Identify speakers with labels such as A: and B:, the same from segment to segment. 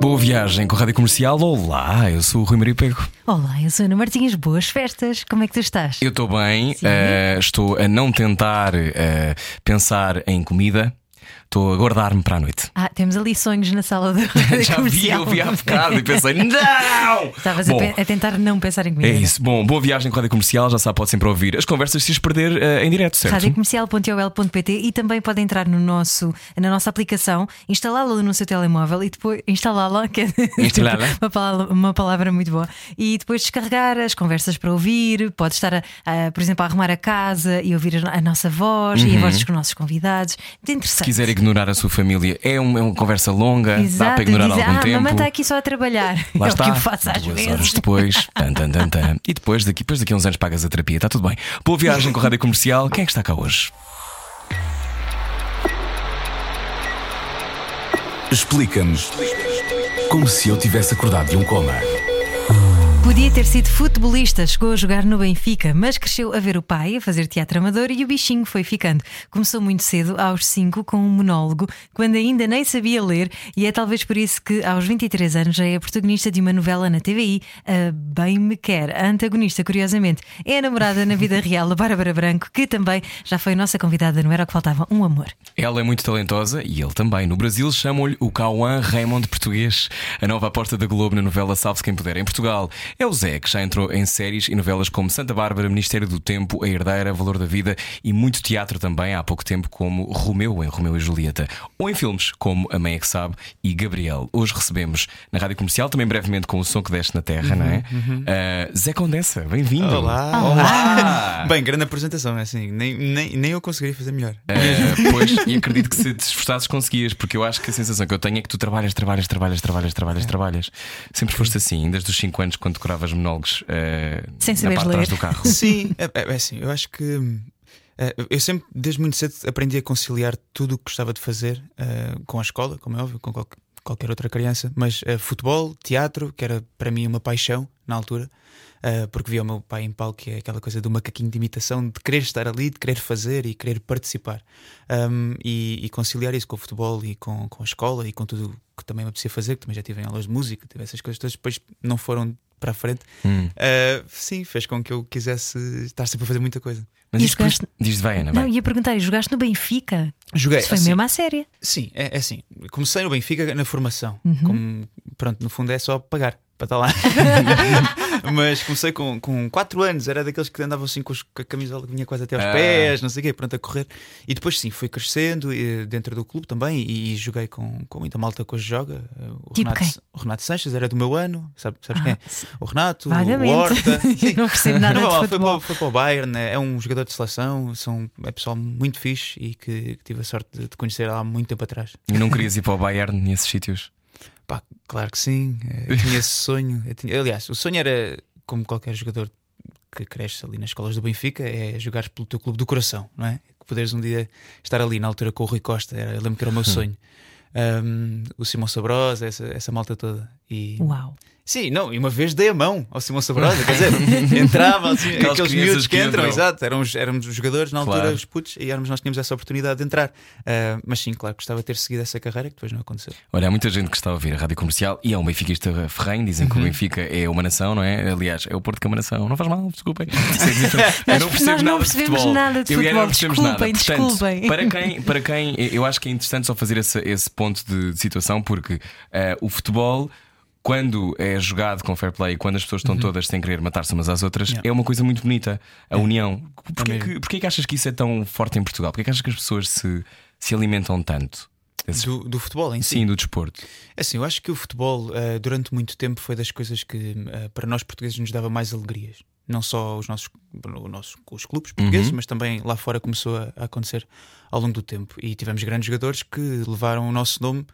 A: Boa viagem com a Rádio Comercial. Olá, eu sou o Rui Maria Pego.
B: Olá, eu sou a Ana Martins. Boas festas. Como é que tu estás?
A: Eu estou bem, eh, estou a não tentar eh, pensar em comida, estou a guardar-me para a noite.
B: Ah, temos ali sonhos na sala rádio
A: Já vi, eu vi há bocado e pensei, não!
B: Estavas a, pe- a tentar não pensar em comida.
A: É isso. Bom, boa viagem com a Rádio Comercial. Já sabe, pode sempre ouvir as conversas se as perder eh, em direto, certo?
B: radiocomercial.ol.pt e também pode entrar no nosso, na nossa aplicação, instalá-la no seu telemóvel e depois instalá-la, que é
A: Instalá-la.
B: uma, palavra, uma palavra muito boa, e depois descarregar as conversas para ouvir. Pode estar, a, a, por exemplo, a arrumar a casa e ouvir a, nossa voz e a voz dos nossos convidados. Muito
A: Uhum. Se
B: interessante.
A: quiser ignorar a sua família, é uma, é uma conversa longa, dá
B: Exato,
A: para ignorar
B: dizer,
A: algum
B: ah,
A: tempo.
B: mamãe está aqui só a trabalhar.
A: Lá
B: é
A: está.
B: o que eu faço às
A: Duas
B: vezes.
A: horas depois. Tan, tan, tan, tan. E depois daqui, depois daqui a uns anos pagas a terapia. Está tudo bem. Boa viagem com a Rádio Comercial. Quem é que está cá hoje?
C: Explica-nos como se eu tivesse acordado de um coma.
B: Podia ter sido futebolista, chegou a jogar no Benfica, mas cresceu a ver o pai a fazer teatro amador e o bichinho foi ficando. Começou muito cedo, aos 5, com um monólogo, quando ainda nem sabia ler, e é talvez por isso que, aos 23 anos, já é protagonista de uma novela na TVI, a Bem Me Quer. A antagonista, curiosamente, é a namorada na vida real da Bárbara Branco, que também já foi nossa convidada no Era o que Faltava um Amor.
A: Ela é muito talentosa e ele também. No Brasil chamam-lhe o Cauã Raymond português. A nova aposta da Globo na novela Salve-se Quem Puder. Em Portugal é o Zé, que já entrou em séries e novelas como Santa Bárbara, Ministério do Tempo, A Herdeira, Valor da Vida e muito teatro também há pouco tempo, como Romeu em Romeu e Julieta. Ou em filmes como A Mãe é que Sabe e Gabriel. Hoje recebemos na rádio comercial, também brevemente com o som que desce na terra, não é? Ah, Zé Condensa, bem-vindo.
D: Olá,
A: Olá.
D: Bem, grande apresentação, é assim, nem, nem, nem eu conseguiria fazer melhor.
A: Uh, pois, e acredito que se te esforçasses conseguias, porque eu acho que a sensação que eu tenho é que tu trabalhas, trabalhas, trabalhas, trabalhas, trabalhas, trabalhas. Sempre foste assim, desde os 5 anos, quando decoravas monólogos uh,
B: Sem
A: na parte
B: ler.
A: do carro.
D: Sim, é, é- é assim, eu acho que eh, eu sempre, desde muito cedo, aprendi a conciliar tudo o que gostava de fazer eh, com a escola, como é óbvio, com qual- qualquer outra criança, mas futebol, teatro, que era para mim uma paixão na altura. porque via o meu pai em palco, que é aquela coisa do macaquinho de imitação, de querer estar ali, de querer fazer e querer participar. Um, e, e conciliar isso com o futebol e com, com a escola e com tudo que também me apetecia fazer, que também já tive em aulas de música, tive essas coisas todas, depois não foram para a frente.
A: Hum.
D: Uh, sim, fez com que eu quisesse estar sempre a fazer muita coisa.
A: Mas
B: E
A: isto
B: jogaste-
A: diz Ana,
B: Não, ia perguntar, e jogaste no Benfica?
D: Joguei.
B: Isso foi
D: assim,
B: mesmo à séria.
D: Sim, é, é assim. Comecei no Benfica na formação. Como, pronto, no fundo é só pagar para estar lá. Mas comecei com, com 4 anos, era daqueles que andavam assim com, os- com a camisola que vinha quase até aos
A: Ah.
D: pés, não sei o quê, pronto, a correr. E depois sim, fui crescendo eh, dentro do clube também e, joguei com, com muita malta que hoje joga. Eh, O,
B: Tipo
D: Renato,
B: quem?
D: o Renato Sanches era do meu ano, sabe, sabes
B: Ah,
D: quem é? O Renato,
B: Vagamente.
D: o Horta.
B: Não percebo nada
D: Não,
B: de
D: foi, para, foi para o Bayern, é um jogador de seleção, são, é pessoal muito fixe e que, que tive a sorte de, de conhecer há muito tempo atrás.
A: E não querias ir para o Bayern nesses sítios?
D: Pá, claro que sim, eh, eu tinha esse sonho. Tinha- aliás, o sonho era, como qualquer jogador que cresce ali nas escolas do Benfica, é jogar pelo teu clube do coração, não é? Que poderes um dia estar ali na altura com o Rui Costa, era, eu lembro que era o meu sonho. Um, o Simão Sabrosa, essa, essa malta toda. E,
B: Uau.
D: Sim, não, e uma vez dei a mão ao Simão Sabrosa, quer dizer, entrava assim, aqueles
A: crianças
D: miúdos que, entram,
A: entram.
D: exato, éramos, éramos os jogadores na altura,
A: Claro.
D: os putos, e éramos, nós tínhamos essa oportunidade de entrar. Ah, mas sim, claro, gostava de ter seguido essa carreira que depois não aconteceu.
A: Olha, há muita gente que está a ouvir a rádio comercial e é um benfiquista ferrenho. Dizem
B: Uhum.
A: que o Benfica é uma nação, não é? Aliás, é o Porto que é uma nação. Não faz mal, desculpem. É. Eu não percebo
B: nós não
A: nada de
B: percebemos
A: futebol.
B: nada de
A: Eu
B: futebol.
A: percebemos nada.
B: Desculpem,
A: Portanto,
B: desculpem.
A: Para quem, para quem, eu acho que é interessante só fazer esse, esse ponto de, de situação, porque eh, o futebol. Quando é jogado com fair play, quando as pessoas estão todas sem querer matar-se umas às outras,
D: Uhum. Yeah.
A: é uma coisa muito bonita. A união. Porquê,
D: mesmo.
A: que, porquê que achas que isso é tão forte em Portugal? Porquê que achas que as pessoas se, se alimentam tanto?
D: Do, do futebol em si.
A: Sim, do desporto.
D: É assim, eu acho que o futebol eh, durante muito tempo foi das coisas que eh, para nós portugueses nos dava mais alegrias. Não só os nossos, o nosso- os clubes portugueses,
A: Uhum.
D: mas também lá fora começou a, a acontecer ao longo do tempo. E tivemos grandes jogadores que levaram o nosso nome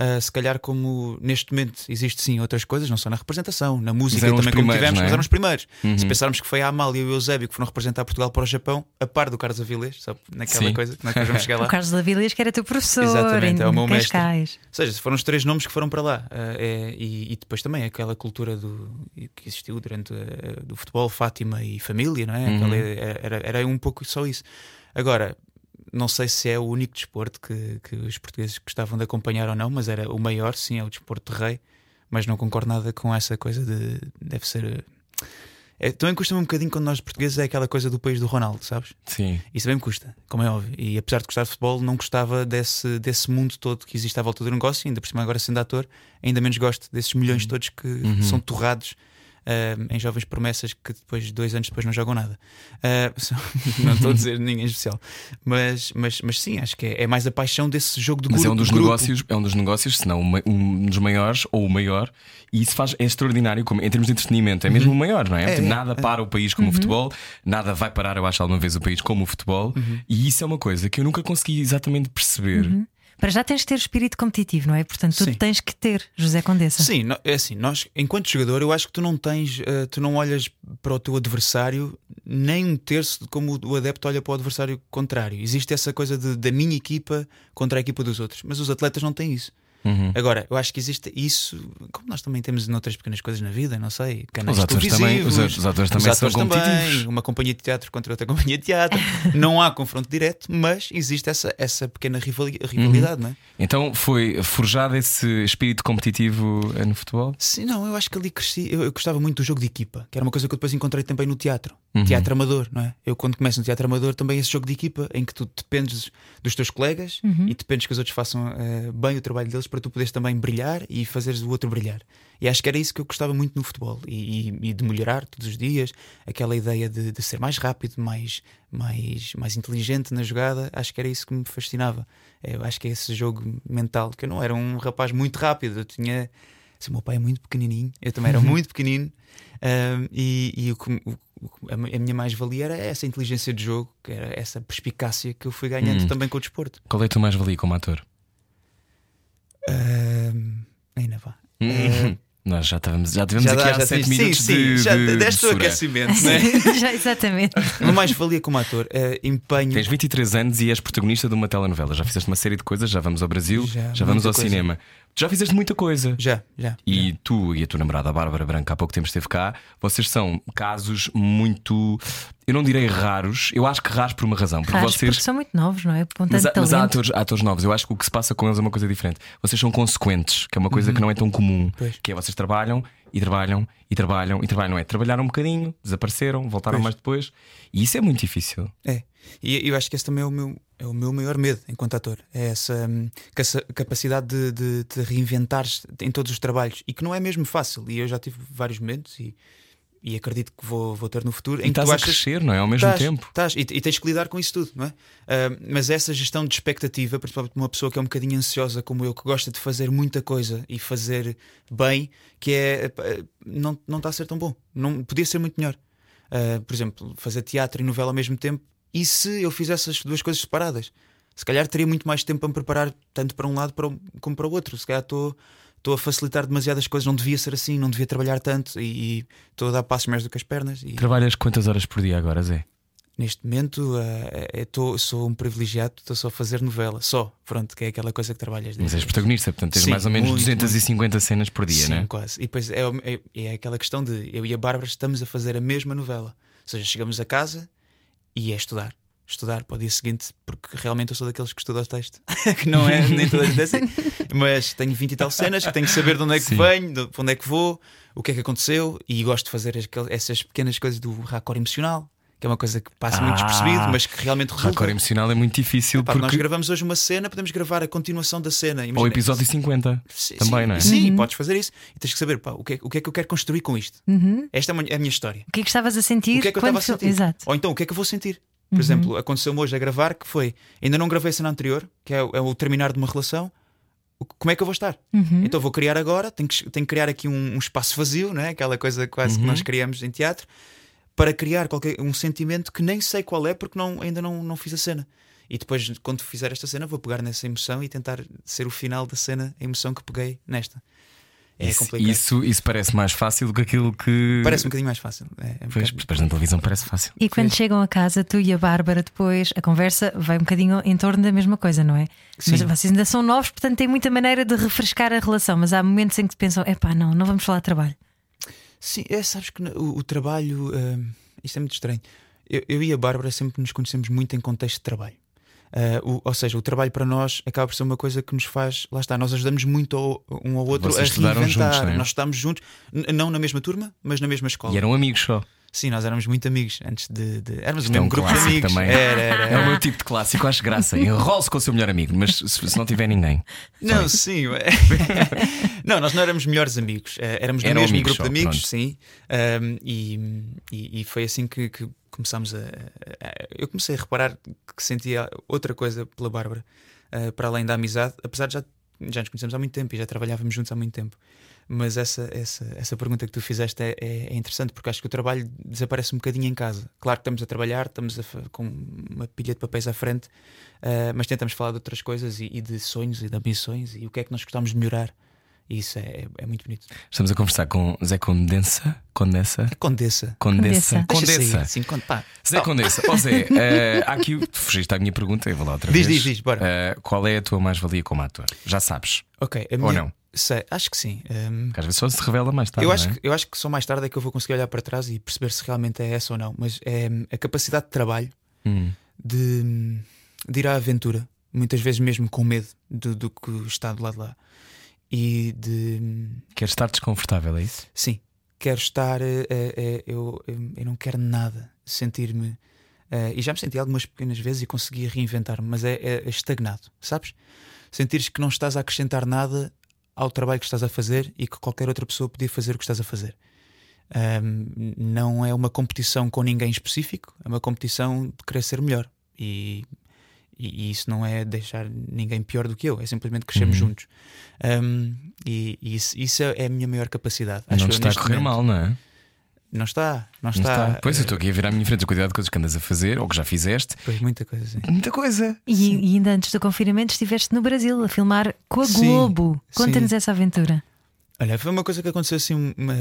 D: Uh, se calhar, como neste momento existe sim outras coisas, não só na representação, na música também como tivemos,
A: é?
D: mas eram os primeiros.
A: Uhum.
D: Se pensarmos que foi a Amália e o Eusébio que foram representar Portugal para o Japão, a par do Carlos Avilés, só naquela
A: Sim.
D: coisa, é nós vamos chegar lá.
B: O Carlos Avilés, que era teu professor
D: Exatamente,
B: em
D: é o meu mestre.
B: Cascais.
D: Ou seja, foram os três nomes que foram para lá. Ah, é, e, e depois também aquela cultura do, que existiu durante ah, do futebol, Fátima e família, não é?
A: Uhum.
D: Aquela- era, era um pouco só isso. Agora, não sei se é o único desporto que, que os portugueses gostavam de acompanhar ou não, mas era o maior, sim, é o desporto de rei. Mas não concordo nada com essa coisa de deve ser. É, também custa-me um bocadinho quando nós portugueses é aquela coisa do país do Ronaldo, sabes?
A: Sim.
D: Isso bem me custa, como é óbvio. E apesar de gostar de futebol, não gostava desse, desse mundo todo que existe à volta do negócio. Ainda por cima, agora sendo ator, ainda menos gosto desses milhões todos que
A: Uhum.
D: são torrados ah, em jovens promessas que depois, dois anos depois, não jogam nada. Só- não estou a dizer ninguém especial, mas, mas, mas sim, acho que é, é mais a paixão desse jogo de
A: Mas
D: grupo.
A: é um dos
D: grupo.
A: negócios, é um dos negócios, se não ma- um dos maiores ou o maior, e isso faz é extraordinário como, em termos de entretenimento, é mesmo o maior, não é?
D: É,
A: Tipo,
D: é,
A: nada
D: é.
A: para o país como o futebol, nada vai parar, eu acho, alguma vez o país como o futebol, e isso é uma coisa que eu nunca consegui exatamente perceber.
B: Para já tens de ter espírito competitivo, não é? Portanto, tu
D: Sim.
B: tens que ter, José Condessa.
D: Sim, é assim, nós, enquanto jogador, eu acho que tu não tens, eh, tu não olhas para o teu adversário nem um terço de como o adepto olha para o adversário contrário. Existe essa coisa de- da minha equipa contra a equipa dos outros, mas os atletas não têm isso.
A: Uhum.
D: Agora, eu acho que existe isso, como nós também temos noutras pequenas coisas na vida, não sei, canais
A: Os atores também-
D: televisivos,
A: os- os atores também são competitivos.
D: uma companhia de teatro contra outra companhia de teatro. não há confronto direto, mas existe essa, essa pequena rivali- rivalidade, não é?
A: Então foi forjado esse espírito competitivo eh, no futebol?
D: Sim, não, eu acho que ali cresci. Eu, eu gostava muito do jogo de equipa, que era uma coisa que eu depois encontrei também no teatro. Teatro amador, não é? Eu, quando começo no teatro amador, também esse jogo de equipa em que tu dependes dos teus colegas e dependes que os outros façam eh, bem o trabalho deles para tu poderes também brilhar e fazeres o outro brilhar. E acho que era isso que eu gostava muito no futebol e, e- e de melhorar todos os dias, aquela ideia de, de ser mais rápido, mais, mais, mais inteligente na jogada. Acho que era isso que me fascinava. Eu acho que é esse jogo mental, que eu não era um rapaz muito rápido, eu tinha. Se o meu pai é muito pequenininho, eu também era muito pequenino, ahm, e, e o o- a minha mais-valia era essa inteligência de jogo, que era essa perspicácia que eu fui ganhando
A: Hum.
D: também com o desporto.
A: Qual é a tua mais-valia como ator?
D: Ahm, ainda vá.
A: Nós já tivemos, já tivemos
D: Já
A: aqui
D: dá,
A: há
D: já
A: 7
D: sim,
A: minutos
D: sim,
A: de,
D: já
A: de,
D: deste o aquecimento, não é?
B: já, exatamente.
D: Uma mais-valia como ator, eh, empenho.
A: Tens 23 anos e és protagonista de uma telenovela. Já fizeste uma série de coisas, já vamos ao Brasil,
D: Já,
A: já, vamos ao
D: coisa.
A: cinema. Tu já fizeste muita coisa.
D: Já, já.
A: E tu e a tua namorada, a Bárbara Branca, há pouco tempo esteve cá. Vocês são casos muito. Eu não direi raros, eu acho que raros por uma razão. Porque
B: Raros,
A: vocês.
B: porque são muito novos, não é? Com
A: Mas, há- mas há atores, há atores novos. Eu acho que o que se passa com eles é uma coisa diferente. Vocês são consequentes, que é uma coisa que não é tão comum.
D: Uhum. Pois.
A: Que é vocês trabalham e trabalham e trabalham e trabalham. Não é? Trabalharam um bocadinho, desapareceram, voltaram
D: Pois.
A: mais depois. E isso é muito difícil.
D: É. E eu acho que esse também é o meu, é o meu maior medo enquanto ator. É essa hum, caça- capacidade de, de, de reinventar-se em todos os trabalhos e que não é mesmo fácil. E eu já tive vários momentos e, e acredito que vou, vou ter no futuro
A: E
D: em que
A: estás
D: tu
A: a crescer, não é? Ao mesmo
D: Estás,
A: tempo.
D: estás, e, e tens que lidar com isso tudo, não é? Ah, mas essa gestão de expectativa, principalmente de uma pessoa que é um bocadinho ansiosa como eu, que gosta de fazer muita coisa e fazer bem, que é não, não está a ser tão bom. Não, podia ser muito melhor. Ah, por exemplo, fazer teatro e novela ao mesmo tempo. E se eu fizesse as duas coisas separadas? Se calhar teria muito mais tempo para me preparar, tanto para um lado como para o outro. Se calhar estou. Estou a facilitar demasiadas coisas, não devia ser assim, não devia trabalhar tanto e estou a dar passos mais do que as pernas. E...
A: Trabalhas quantas horas por dia agora, Zé?
D: Neste momento eh, eu tô- sou um privilegiado, estou só a fazer novela, só, pronto, que é aquela coisa que trabalhas
A: Mas és protagonista, portanto tens
D: Sim,
A: mais ou menos
D: muito,
A: 250 cenas por dia,
D: Sim,
A: né?
D: quase. E depois é, é, é aquela questão de eu e a Bárbara estamos a fazer a mesma novela. Ou seja, chegamos a casa e é estudar. Estudar para o dia seguinte, porque realmente eu sou daqueles que estuda o texto, que não é nem toda a gente é assim. Mas tenho 20 e tal cenas que tenho que saber de onde é que
A: Sim.
D: venho, de onde é que vou, o que é que aconteceu, e gosto de fazer essas pequenas coisas do raccord emocional, que é uma coisa que passa muito
A: Ah.
D: despercebido, mas que realmente resulta.
A: Raccord emocional é muito difícil
D: Pá, Nós
A: porque.
D: gravamos hoje uma cena, podemos gravar a continuação da cena.
A: Ou
D: Imagina-
A: episódio 50.
D: Sim,
A: também,
D: sim,
A: não é?
D: Sim, podes fazer isso. E tens que saber pá, o, que é, o que é que eu quero construir com isto. Esta é a minha- é minha história.
B: O que é que estavas a sentir
D: O que é que eu estava a sentir?
B: Exato.
D: Ou então, o que é que eu vou sentir? Por exemplo, aconteceu-me hoje a gravar que foi. Ainda não gravei a cena anterior, que é, o- é o terminar de uma relação. Como é que eu vou estar? Então vou criar agora, tenho que, tenho que criar aqui um, um espaço vazio, não é? aquela coisa quase que nós criamos em teatro, para criar qualquer, um sentimento que nem sei qual é, porque não, ainda não, não fiz a cena. E depois, quando fizer esta cena, vou pegar nessa emoção e tentar ser o final da cena, a emoção que peguei nesta. É
A: isso,
D: complicado.
A: isso, isso parece mais fácil do que aquilo que.
D: Parece um bocadinho mais fácil. É, é um
A: Pois, depois na televisão parece fácil.
B: E quando chegam a casa, tu e a Bárbara, depois a conversa vai um bocadinho em torno da mesma coisa, não é?
D: Sim.
B: Mas vocês ainda são novos, portanto têm muita maneira de refrescar a relação. Mas há momentos em que pensam: epá, não, não vamos falar de trabalho.
D: Sim, é, sabes que o, o trabalho. hum, isto é muito estranho. Eu, eu e a Bárbara sempre nos conhecemos muito em contexto de trabalho. Ah, o- ou seja, o trabalho para nós acaba por ser uma coisa que nos faz. Lá está, nós ajudamos muito ao- um ao outro
A: Vocês
D: a reinventar.
A: juntos, não é?
D: Nós estamos juntos, não na mesma turma, mas na mesma escola.
A: E eram amigos só.
D: Sim, nós éramos muito amigos antes de. de- éramos
A: Isto
D: o
A: é
D: mesmo
A: um
D: grupo de amigos.
A: também.
D: Era, era,
A: É
D: era.
A: o meu tipo de clássico, acho graça. Enrole-se com o seu melhor amigo, mas se, se não tiver ninguém.
D: Não, sim. não, nós não éramos melhores amigos. Eh, Éramos do
A: Eram
D: mesmo
A: amigos
D: grupo de
A: só,
D: amigos,
A: pronto.
D: sim. Ahm, e, e, e foi assim que, que começámos a, a- Eu comecei a reparar que sentia outra coisa pela Bárbara, ah, para além da amizade, apesar de já, já nos conhecemos há muito tempo e já trabalhávamos juntos há muito tempo. Mas essa, essa, essa pergunta que tu fizeste é, é- é interessante porque acho que o trabalho desaparece um bocadinho em casa. Claro que estamos a trabalhar, estamos a com uma pilha de papéis à frente, ah, mas tentamos falar de outras coisas e, e de sonhos e de ambições e o que é que nós gostamos de melhorar. E isso é, é muito bonito.
A: Estamos a conversar com Zé Condensa. Condensa?
D: A Condessa.
A: Condessa.
B: Condessa.
A: Condessa.
D: sim, con- pá.
A: Zé Condessa. Ó Zé, eh, há aqui. Tu fugiste à minha pergunta, eu vou lá outra
D: Diz,
A: vez.
D: diz, diz, bora.
A: Eh, qual é a tua mais-valia como ator? Já sabes.
D: Ok, a
A: Ou
D: minha-
A: não?
D: Sei, acho que sim. Ahm,
A: Porque às vezes só se revela mais tarde.
D: eu, acho
A: é?
D: que, eu acho que só mais tarde é que eu vou conseguir olhar para trás e perceber se realmente é essa ou não. Mas é a capacidade de trabalho
A: Hum.
D: de, de ir à aventura, muitas vezes mesmo com medo do, do que está do lado de lá. E de.
A: Queres estar desconfortável, é isso?
D: Sim, quero estar. eh, eh, eh, eu, eu, não quero nada sentir-me. e já me senti algumas pequenas vezes e consegui reinventar-me, mas é, é estagnado, sabes? Sentires que não estás a acrescentar nada ao trabalho que estás a fazer e que qualquer outra pessoa podia fazer o que estás a fazer. Ahm, não é uma competição com ninguém específico, é uma competição de querer ser melhor. E, e, e isso não é deixar ninguém pior do que eu, é simplesmente crescermos
A: Uhum.
D: juntos. Ahm, e e isso, isso é a minha maior capacidade.
A: não está a correr
D: momento.
A: mal, não é?
D: Não está, não
A: Não
D: está.
A: está. Pois eu estou aqui a ver à minha frente o cuidado de coisas que andas a fazer ou que já fizeste.
D: Pois, muita coisa, sim.
A: Muita coisa.
B: E, e ainda antes do confinamento estiveste no Brasil a filmar com a
D: Sim,
B: Globo. Conta-nos
D: sim.
B: essa aventura.
D: Olha, foi uma coisa que aconteceu assim uma-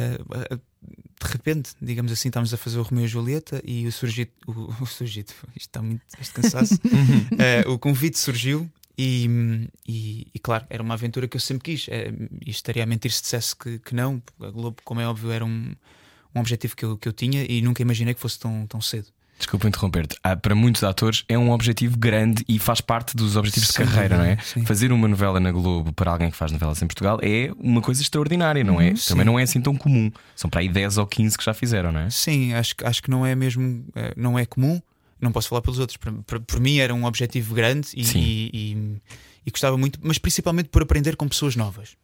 D: de repente, digamos assim, estávamos a fazer o Romeu e a Julieta e o surgito, o, o surgito, isto está muito este cansaço. Eh, o convite surgiu e, e, e, claro, era uma aventura que eu sempre quis. Eh, e estaria a mentir se dissesse que, que não. A Globo, como é óbvio, era um, um objetivo que eu, que eu tinha e nunca imaginei que fosse tão, tão cedo.
A: Desculpa interromper-te. Ah, Para muitos atores é um objetivo grande e faz parte dos objetivos de
D: Sem
A: carreira, não é?
D: sim.
A: Fazer uma novela na Globo para alguém que faz novelas em Portugal é uma coisa extraordinária, não é?
D: Uhum, sim.
A: Também não é assim tão comum. São para aí 10 ou 15 que já fizeram, não é?
D: Sim, acho, que- acho que não é mesmo, eh, não é comum. Não posso falar pelos outros. Por mim era um objetivo grande e,
A: Sim.
D: e, e- e gostava muito, mas principalmente por aprender com pessoas novas.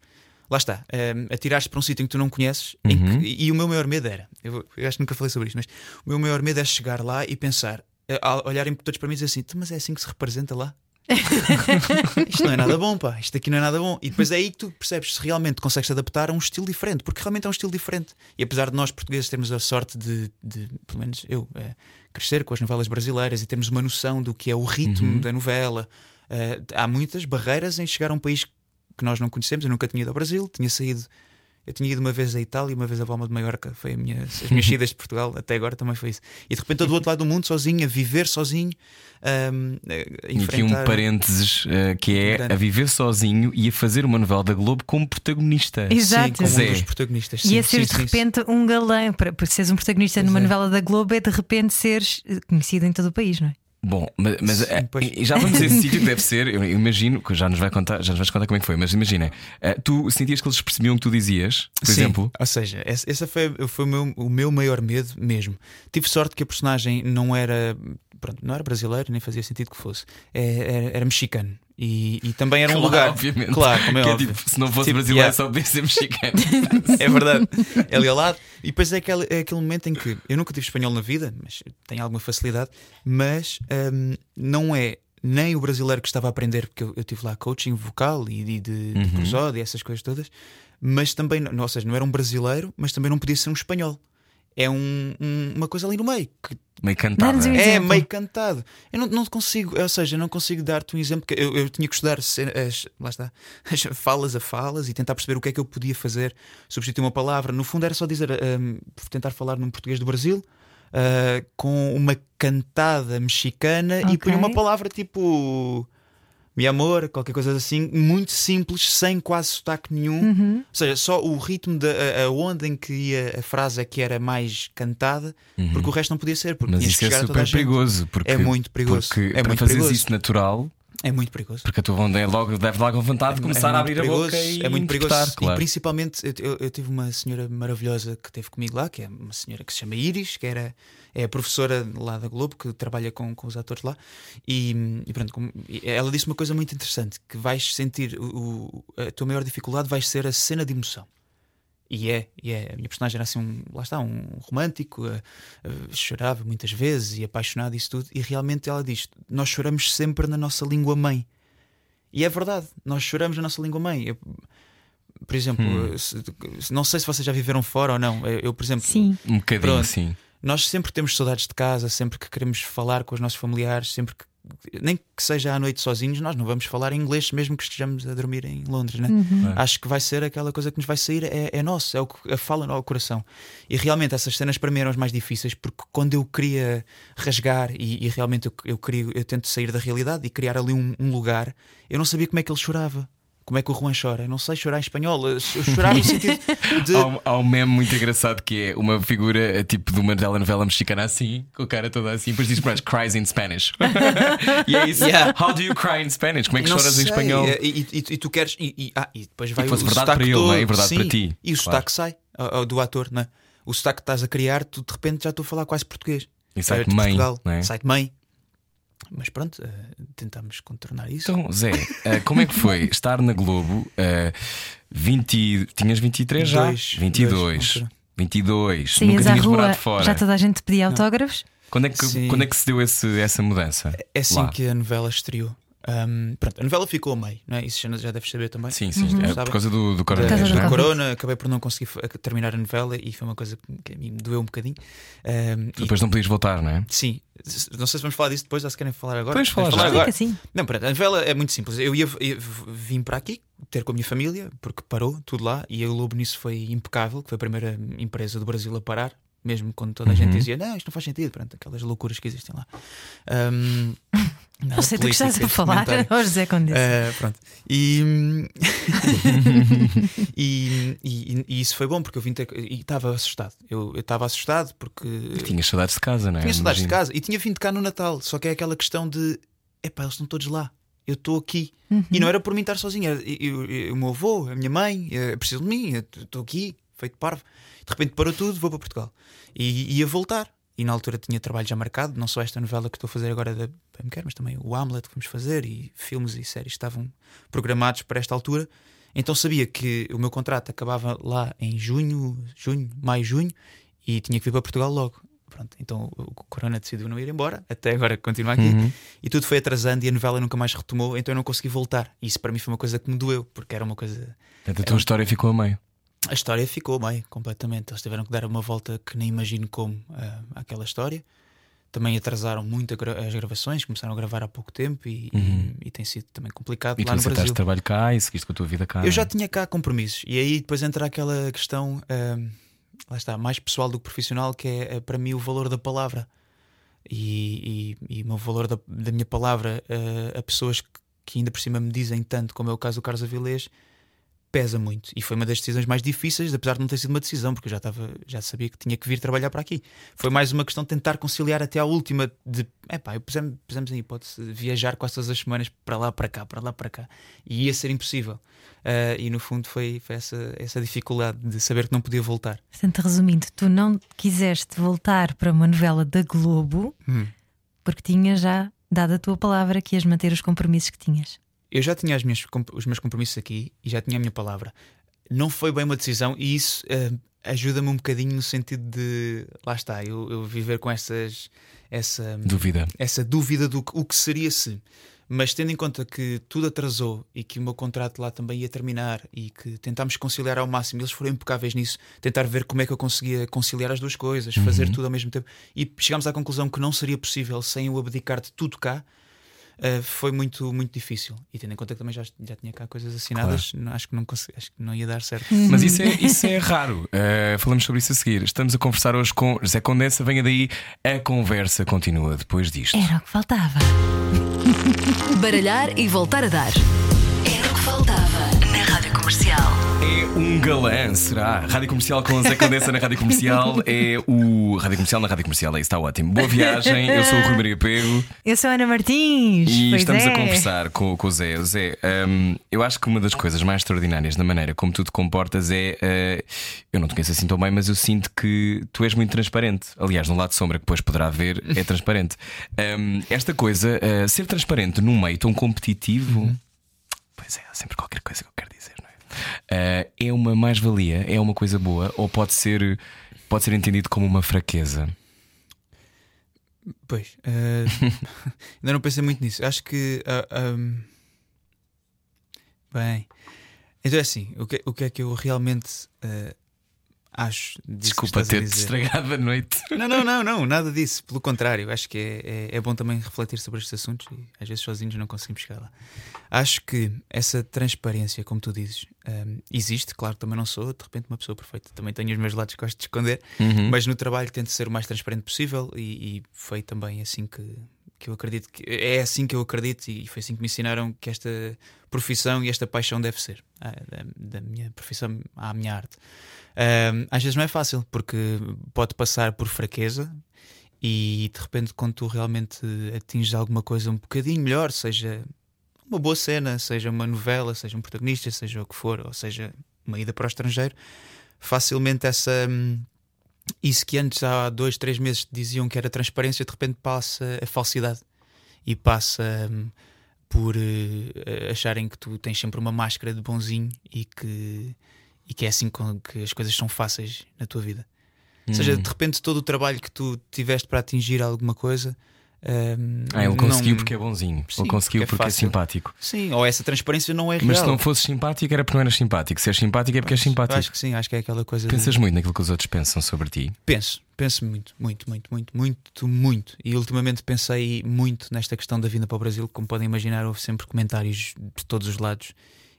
D: Lá está, um, atiraste para um sítio em que tu não conheces em
A: Uhum.
D: que- e o meu maior medo era, eu, eu acho que nunca falei sobre isto, mas o meu maior medo é chegar lá e pensar, eh, olharem todos para mim e dizer assim, "Tu, mas é assim que se representa lá? isto não é nada bom, pá, isto aqui não é nada bom. E depois é aí que tu percebes se realmente consegues adaptar a um estilo diferente, porque realmente é um estilo diferente. E apesar de nós portugueses termos a sorte de, de, pelo menos eu, eh, crescer com as novelas brasileiras e termos uma noção do que é o ritmo da novela, eh, há muitas barreiras em chegar a um país que nós não conhecemos. Eu nunca tinha ido ao Brasil, tinha saído. Eu tinha ido uma vez à Itália e uma vez à Palma de Maiorca. Foi a minha, as minhas saídas de Portugal, até agora também foi isso. E de repente estou do outro lado do mundo, sozinho, a viver sozinho, ahm, a
A: E aqui um
D: enfrentar.
A: parênteses eh, que é
D: Grande.
A: a viver sozinho e a fazer uma novela da Globo como protagonista.
B: Exato.
D: Sim, como um dos protagonistas.
B: E
D: sim,
B: a seres
D: sim,
B: de
D: sim, sim.
B: repente um galã, para, para seres um protagonista
D: Pois
B: numa
D: é.
B: novela da Globo, é de repente seres conhecido em todo o país, não é?
A: Bom, mas, mas,
D: Sim,
A: eh, já vamos a esse sítio que deve ser. Eu imagino que já nos vai contar, já nos vais contar como é que foi, mas imagina, eh, tu sentias que eles percebiam o que tu dizias, por
D: Sim,
A: exemplo?
D: Ou seja, esse, esse foi, foi o, meu, o meu maior medo mesmo. Tive sorte que a personagem não era. Pronto, não era brasileiro, nem fazia sentido que fosse. É- Era, era mexicano. E, e também era um
A: Claro,
D: lugar.
A: obviamente.
D: Claro, como é
A: Que
D: óbvio.
A: tipo, se não fosse
D: Tipo,
A: brasileiro,
D: yeah.
A: só podia ser mexicano.
D: É verdade. É ali ao lado. E depois é aquele, é aquele momento em que eu nunca tive espanhol na vida, mas tenho alguma facilidade, mas hum, não é nem o brasileiro que estava a aprender, porque eu, eu tive lá coaching vocal e de, de, de
A: Uhum.
D: prosódia e essas coisas todas, mas também, não, ou seja, não era um brasileiro, mas também não podia ser um espanhol. É um- um- uma coisa ali no meio que
A: Meio cantada.
B: Dá-nos um
D: é meio cantado. Eu não, não consigo, ou seja, eu não consigo dar-te um exemplo. que Eu, eu tinha que estudar as, lá está, as falas a falas e tentar perceber o que é que eu podia fazer, substituir uma palavra. No fundo, era só dizer, hum, tentar falar num português do Brasil. ah, com uma cantada mexicana e
B: Ok.
D: punha uma palavra tipo mi amor, qualquer coisa assim, muito simples, sem quase sotaque nenhum.
B: Uhum.
D: Ou seja, só o ritmo da a, a onda em que ia a frase é que era mais cantada, porque o resto não podia ser, porque
A: Mas isso é super perigoso. Porque,
D: É muito perigoso.
A: Porque
D: É
A: para
D: perigoso.
A: isso natural,
D: É muito perigoso.
A: porque a tua onda é logo, deve logo vontade de começar
D: é
A: a
D: muito
A: abrir
D: perigoso,
A: a boca e
D: é muito perigoso.
A: claro.
D: E principalmente eu, eu- eu tive uma senhora maravilhosa que esteve comigo lá, que é uma senhora que se chama Iris, que era é a professora lá da Globo que trabalha com, com os atores lá. E, e pronto, e ela disse uma coisa muito interessante: que vais sentir o, o- a tua maior dificuldade vai ser a cena de emoção. E é, e é. A minha personagem era assim, um, lá está, um romântico, eh, eh, chorava muitas vezes e apaixonado, isso tudo. E realmente ela diz: Nós choramos sempre na nossa língua mãe. E é verdade, nós choramos na nossa língua mãe. Eu, por exemplo,
A: Hum.
D: se- não sei se vocês já viveram fora ou não. Eu, eu, por exemplo,
B: Sim.
A: Um bocadinho
D: Pronto.
A: assim.
D: Nós sempre temos saudades de casa, sempre que queremos falar com os nossos familiares, sempre que. Nem que seja à noite sozinhos, nós não vamos falar em inglês mesmo que estejamos a dormir em Londres, né?
B: Uhum.
D: Acho que vai ser aquela coisa que nos vai sair, é, é nosso, é o que a fala ao coração. E realmente essas cenas para mim eram as mais difíceis porque quando eu queria rasgar e, e realmente eu, eu, queria, eu tento sair da realidade e criar ali um, um lugar, eu não sabia como é que ele chorava. Como é que o Juan chora? Eu não sei chorar em espanhol. Chorar no sentido de.
A: Há um, há um meme muito engraçado que é uma figura eh, tipo de uma telenovela mexicana assim, com a cara toda assim, depois diz mais cries in Spanish. e é isso.
D: Yeah.
A: How do you cry in Spanish? Como é que
D: Não
A: choras em
D: sei,
A: espanhol?
D: E, e- e- e tu queres. E, e- ah, e depois vai
A: que
D: o,
A: fosse
D: o
A: verdade para ele,
D: todo,
A: não é? E verdade
D: sim,
A: para ti,
D: E o
A: claro.
D: sotaque sai do ator, não é? O sotaque que estás a criar, tu de repente já estou a falar quase português.
A: E sai
D: É
A: de mãe,
D: Portugal,
A: é?
D: sai de mãe. Mas pronto, eh, tentamos contornar isso.
A: Então, Zé, eh, como é que foi estar na Globo? eh, 20, tinhas 23 já?
D: Dois,
A: 22.
D: dois, na altura.
A: 22. Nunca
B: Saías à
A: tinhas
B: rua,
A: morado fora.
B: já toda a gente te pedia autógrafos?
A: Quando, é que,
D: Sim.
A: quando é que se deu esse, essa mudança?
D: É assim
A: Lá.
D: que a novela estreou. Ahm, pronto, a novela ficou a meio, não é? Isso já, já deves saber também.
A: Sim, sim.
B: Uhum.
A: é por causa do, do
D: Da-
B: causa
A: coronavírus,
B: do
A: é?
D: corona, acabei por não conseguir terminar a novela e foi uma coisa que a mim me doeu um bocadinho. E-
A: Depois não podias voltar, não é?
D: sim, não sei se vamos falar disso depois ou se querem falar agora.
A: Podemos falar
D: Podemos
A: já.
D: agora.
B: Assim.
D: Não, pronto, a novela é muito simples. Eu ia, ia- vim para aqui ter com a minha família, porque parou tudo lá, e a Globo nisso foi impecável, que foi a primeira empresa do Brasil a parar, mesmo quando toda a gente
A: Uhum.
D: dizia, não, isto não faz sentido, pronto, aquelas loucuras que existem lá. Ahm,
B: Não sei do que estás a falar. Ó José Conde.
D: Ah, pronto. E, e, e- e isso foi bom porque eu vim ter, e estava assustado. Eu eu estava assustado porque
A: Tinhas saudades de casa, não é?
D: tinha saudades de casa e tinha vindo cá no Natal. Só que é aquela questão de epá, eles estão todos lá. Eu estou aqui.
B: Uhum.
D: E não era por mim estar sozinho. Era, eu- eu- o meu avô, a minha mãe, eh, precisam de mim. eu Estou aqui, feito parvo. De repente parou tudo, vou para Portugal. E ia voltar. E na altura tinha trabalho já marcado, não só esta novela que estou a fazer agora da PMQR, mas também o Hamlet que vamos fazer e filmes e séries estavam programados para esta altura. Então sabia que o meu contrato acabava lá em junho, junho, maio, junho e tinha que vir para Portugal logo. Pronto, então o Corona decidiu não ir embora, até agora continua aqui.
A: Uhum.
D: E tudo foi atrasando e a novela nunca mais retomou, então eu não consegui voltar. E isso para mim foi uma coisa que me doeu, porque era uma coisa.
A: Portanto, A tua história ficou a meio.
D: A história ficou bem, completamente. Eles tiveram que dar uma volta que nem imagino como ah, àquela história. Também atrasaram muito gra- as gravações, começaram a gravar há pouco tempo e, e- e tem sido também complicado
A: Uhum. E tu
D: lá no
A: aceitaste
D: Brasil.
A: trabalho cá e seguiste com a tua vida cá.
D: Eu já
A: é?
D: tinha cá compromissos e aí depois entra aquela questão, ahm, lá está, mais pessoal do que profissional, que é, eh, para mim o valor da palavra e, e, e o meu valor da, da minha palavra eh, a pessoas que, que ainda por cima me dizem tanto, como é o caso do Carlos Avilés, pesa muito. E foi uma das decisões mais difíceis, apesar de não ter sido uma decisão, porque eu já, estava, já sabia que tinha que vir trabalhar para aqui. Foi mais uma questão de tentar conciliar até à última, de epá, pusemos, pusemos em hipótese de viajar quase todas as semanas para lá, para cá, para lá, para cá. E ia ser impossível. Ah, e no fundo foi, foi essa, essa dificuldade de saber que não podia voltar.
B: Portanto, resumindo, tu não quiseste voltar para uma novela da Globo
D: Hum.
B: porque tinhas já dado a tua palavra que ias manter os compromissos que tinhas.
D: Eu já tinha as minhas, os meus compromissos aqui e já tinha a minha palavra. Não foi bem uma decisão e isso ah, ajuda-me um bocadinho no sentido de lá está, eu, eu viver com essas essa,
A: Dúvida.
D: essa dúvida do que, o que seria se. Mas tendo em conta que tudo atrasou e que o meu contrato lá também ia terminar e que tentámos conciliar ao máximo, eles foram impecáveis nisso, tentar ver como é que eu conseguia conciliar as duas coisas, fazer tudo ao mesmo tempo. E chegámos à conclusão que não seria possível sem eu abdicar de tudo cá. Uh, foi muito, muito difícil. E tendo em conta que também já, já tinha cá coisas assinadas, não- acho, que não consegui, acho que não ia dar certo.
A: Mas isso é, isso é raro. Uh, falamos sobre isso a seguir. Estamos a conversar hoje com José Condensa. Venha daí, a conversa continua depois disto.
B: Era o que faltava.
E: Baralhar e voltar a dar. Era o que faltava na Rádio Comercial.
A: É um galã, será? Rádio Comercial com Zé Condensa na Rádio Comercial. É o Rádio Comercial na Rádio Comercial. Isso, está ótimo. Boa viagem. Eu sou o Rui Maria Pego.
B: Eu sou a Ana Martins.
A: E
B: pois
A: estamos
B: é.
A: a conversar com, com o Zé. Zé, hum, eu acho que uma das coisas mais extraordinárias na maneira como tu te comportas é. eh, eu não te conheço assim tão bem, mas eu sinto que tu és muito transparente. Aliás, no lado de sombra que depois poderá ver, é transparente. Hum, esta coisa, eh, ser transparente num meio tão competitivo. Pois é, há sempre qualquer coisa que eu quero dizer, não é? Eh, é uma mais-valia, é uma coisa boa, ou pode ser, pode ser entendido como uma fraqueza?
D: Pois, eh, ainda não pensei muito nisso. Acho que. ah, ahm, bem, então é assim: o que, o que é que eu realmente eh, acho
A: Desculpa ter-te estragado a noite.
D: Não, não, não, não, nada disso. Pelo contrário, acho que é, é, é bom também refletir sobre estes assuntos e às vezes sozinhos não conseguimos chegar lá. Acho que essa transparência, como tu dizes, hum, existe. Claro também não sou de repente uma pessoa perfeita. Também tenho os meus lados que gosto de esconder,
A: Uhum.
D: mas no trabalho tento ser o mais transparente possível e, e foi também assim que, que eu acredito que é assim que eu acredito e foi assim que me ensinaram que esta profissão e esta paixão deve ser ah, da, da minha profissão à minha arte. Às vezes não é fácil porque pode passar por fraqueza e de repente quando tu realmente atinges alguma coisa um bocadinho melhor, seja uma boa cena, seja uma novela, seja um protagonista, seja o que for, ou seja uma ida para o estrangeiro, facilmente essa hum, isso que antes há dois, três meses diziam que era transparência, de repente passa a falsidade e passa hum, por eh, acharem que tu tens sempre uma máscara de bonzinho e que, e que é assim que as coisas são fáceis na tua vida. Ou
A: Hum.
D: seja, de repente todo o trabalho que tu tiveste para atingir alguma coisa. hum,
A: Ah, ele conseguiu
D: não-
A: porque é bonzinho.
D: Sim,
A: ele conseguiu
D: porque é
A: porque é, simpático.
D: Sim, ou essa transparência não é real.
A: Mas se não fosses simpático era porque não eras simpático. Se és simpático é porque és simpático.
D: Acho que sim, acho que é aquela coisa. de-
A: Pensas muito naquilo que os outros pensam sobre ti.
D: Penso, penso muito, muito, muito, muito, muito, muito. E ultimamente pensei muito nesta questão da vinda para o Brasil. Como podem imaginar, houve sempre comentários de todos os lados.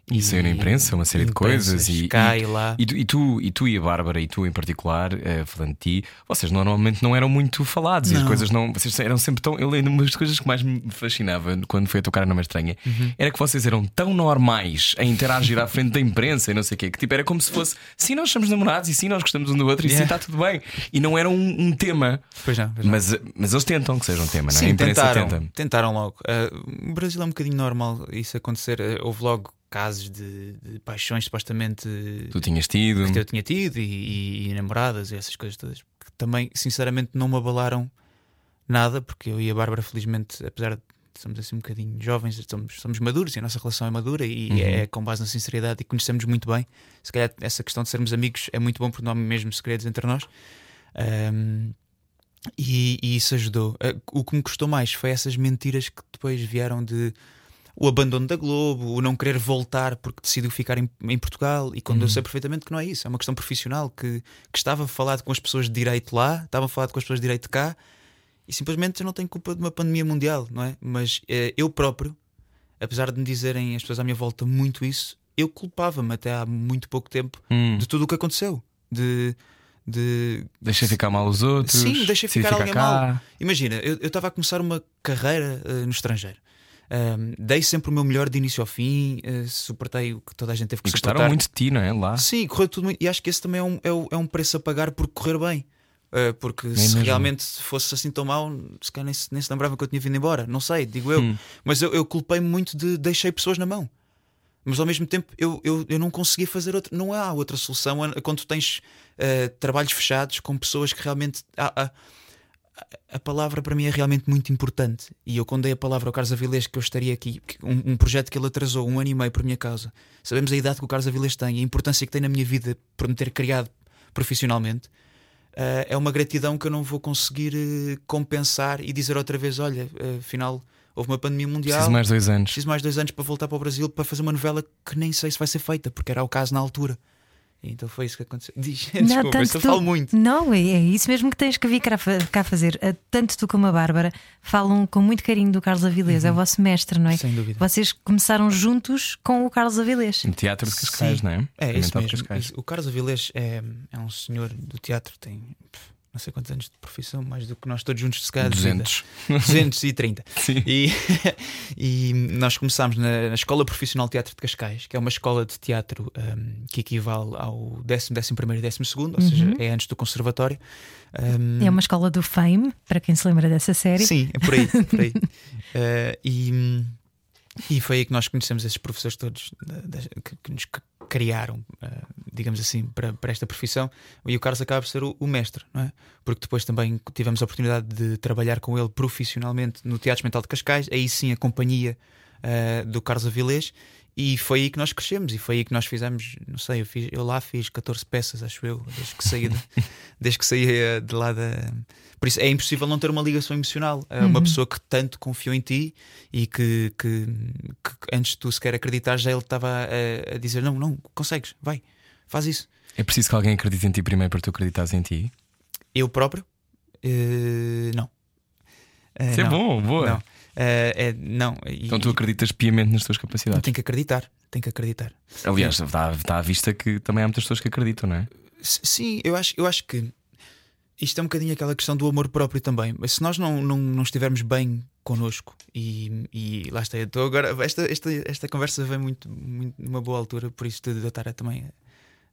A: E saiu na imprensa uma série de coisas e-
D: Cá
A: e-
D: e, lá.
A: E tu, e tu, e, tu e a Bárbara, e tu em particular, eh, falando de ti, vocês normalmente não eram muito falados e as
D: Não.
A: coisas não. Vocês eram sempre tão. Eu lembro uma das coisas que mais me fascinava quando foi a tocar numa estranha
D: Uhum.
A: era que vocês eram tão normais a interagir à frente da imprensa e não sei o quê, que tipo era como se fosse sim, nós somos namorados e sim, nós gostamos um do outro e sim,
D: Yeah.
A: está tudo bem. E não era um, um tema.
D: Pois não, pois não.
A: Mas, mas eles tentam que seja um tema, não é?
D: Sim,
A: a imprensa
D: tentaram,
A: tenta.
D: tentaram logo. Uh, o Brasil é um bocadinho normal isso acontecer. Uh, houve logo casos de, de paixões supostamente
A: Tu tinhas tido.
D: que eu tinha tido e, e- e namoradas e essas coisas todas que também, sinceramente, não me abalaram nada, porque eu e a Bárbara, felizmente, apesar de sermos assim um bocadinho jovens, somos, somos maduros e a nossa relação é madura e
A: Uhum.
D: é com base na sinceridade e conhecemos muito bem. Se calhar essa questão de sermos amigos é muito bom porque não há mesmo segredos entre nós. Um, e, e isso ajudou. Uh, O que me custou mais foi essas mentiras que depois vieram de o abandono da Globo, o não querer voltar porque decidiu ficar em, em Portugal. E quando eu sei perfeitamente que não é isso, é uma questão profissional que, que estava falado com as pessoas de direito lá, estava falado com as pessoas de direito cá, e simplesmente eu não tenho culpa de uma pandemia mundial, não é? Mas eh, eu próprio, apesar de me dizerem as pessoas à minha volta muito isso, eu culpava-me até há muito pouco tempo
A: Hum,
D: de tudo o que aconteceu. De. de
A: deixa ficar mal os outros.
D: Sim, deixa ficar alguém mal. Imagina, eu estava a começar uma carreira eh, no estrangeiro. Ahm, dei sempre o meu melhor de início ao fim, eh, suportei o que toda a gente teve que
A: E gostaram
D: suportar.
A: muito de ti, não é? Lá.
D: Sim, correu tudo muito. E acho que esse também é um, é um, é um preço a pagar por correr bem. Uh, porque se
A: mesmo.
D: realmente fosse assim tão mau, se calhar nem se, nem se lembrava que eu tinha vindo embora. Não sei, digo eu.
A: Hum.
D: Mas eu, eu culpei-me muito de deixei pessoas na mão. Mas ao mesmo tempo eu, eu, eu não conseguia fazer outra. Não há outra solução quando tens uh, trabalhos fechados com pessoas que realmente. há- há- a palavra para mim é realmente muito importante. E eu, quando dei a palavra ao Carlos Avilés que eu estaria aqui, um, um projeto que ele atrasou um ano e meio por minha causa, sabemos a idade que o Carlos Avilés tem, a importância que tem na minha vida por me ter criado profissionalmente. eh, é uma gratidão que eu não vou conseguir eh, compensar e dizer outra vez: olha, eh, afinal houve uma pandemia mundial.
A: Preciso mais dois anos.
D: Preciso mais dois anos para voltar para o Brasil para fazer uma novela que nem sei se vai ser feita, porque era o caso na altura. Então foi isso que aconteceu. Diz, desculpa,
B: tanto
D: isso eu
B: tu-
D: falo muito.
B: Não, é, é isso mesmo que tens que vir cá, cá fazer. Ah, Tanto tu como a Bárbara falam com muito carinho do Carlos Avilés, é o vosso mestre, não é?
D: Uhum. Sem dúvida.
B: Vocês começaram juntos com o Carlos Avilés.
A: No Teatro de Cascais,
D: Sim.
A: não é?
D: É, isso
A: Experimental de
D: mesmo.
A: Cascais.
D: Isso. O Carlos Avilés é, é um senhor do teatro, tem pff, não sei quantos anos de profissão, mais do que nós todos juntos, se calhar. de vida.
A: 200.
D: 230.
A: Sim.
D: E, e nós começámos na, na Escola Profissional de Teatro de Cascais, que é uma escola de teatro um, que equivale ao décimo, décimo primeiro e décimo segundo, ou seja, é antes do conservatório. Um,
B: É uma escola do Fame, para quem se lembra dessa série.
D: Sim, é por aí. por aí. Eh, e, e foi aí que nós conhecemos esses professores todos que, que nos criaram, eh, digamos assim, para, para esta profissão. E o Carlos acaba por ser o, o mestre, não é? Porque depois também tivemos a oportunidade de trabalhar com ele profissionalmente no Teatro Mental de Cascais, aí sim a companhia eh, do Carlos Avilés. E foi aí que nós crescemos, e foi aí que nós fizemos, não sei, eu, fiz, eu lá fiz 14 peças, acho eu, desde que saí de, desde que saí eh, de lá da. Por isso é impossível não ter uma ligação emocional. É Uma pessoa que tanto confiou em ti e que, que, que antes de tu sequer acreditar, já ele estava a, a dizer: Não, não, consegues, vai, faz isso.
A: É preciso que alguém acredite em ti primeiro para tu acreditares em ti.
D: Eu próprio? Eh, não. Eh,
A: Isso é
D: não.
A: bom, boa.
D: Não. É, não. E-
A: Então tu acreditas piamente nas tuas capacidades.
D: tem que acreditar, tem que acreditar.
A: Aliás, está, está à vista que também há muitas pessoas que acreditam, não é?
D: Sim, eu acho, eu acho que isto é um bocadinho aquela questão do amor próprio também. Mas se nós não, não, não estivermos bem connosco e, e lá está, eu estou agora. Esta, esta, esta conversa vem muito, muito numa boa altura, por isso de eu estar a, também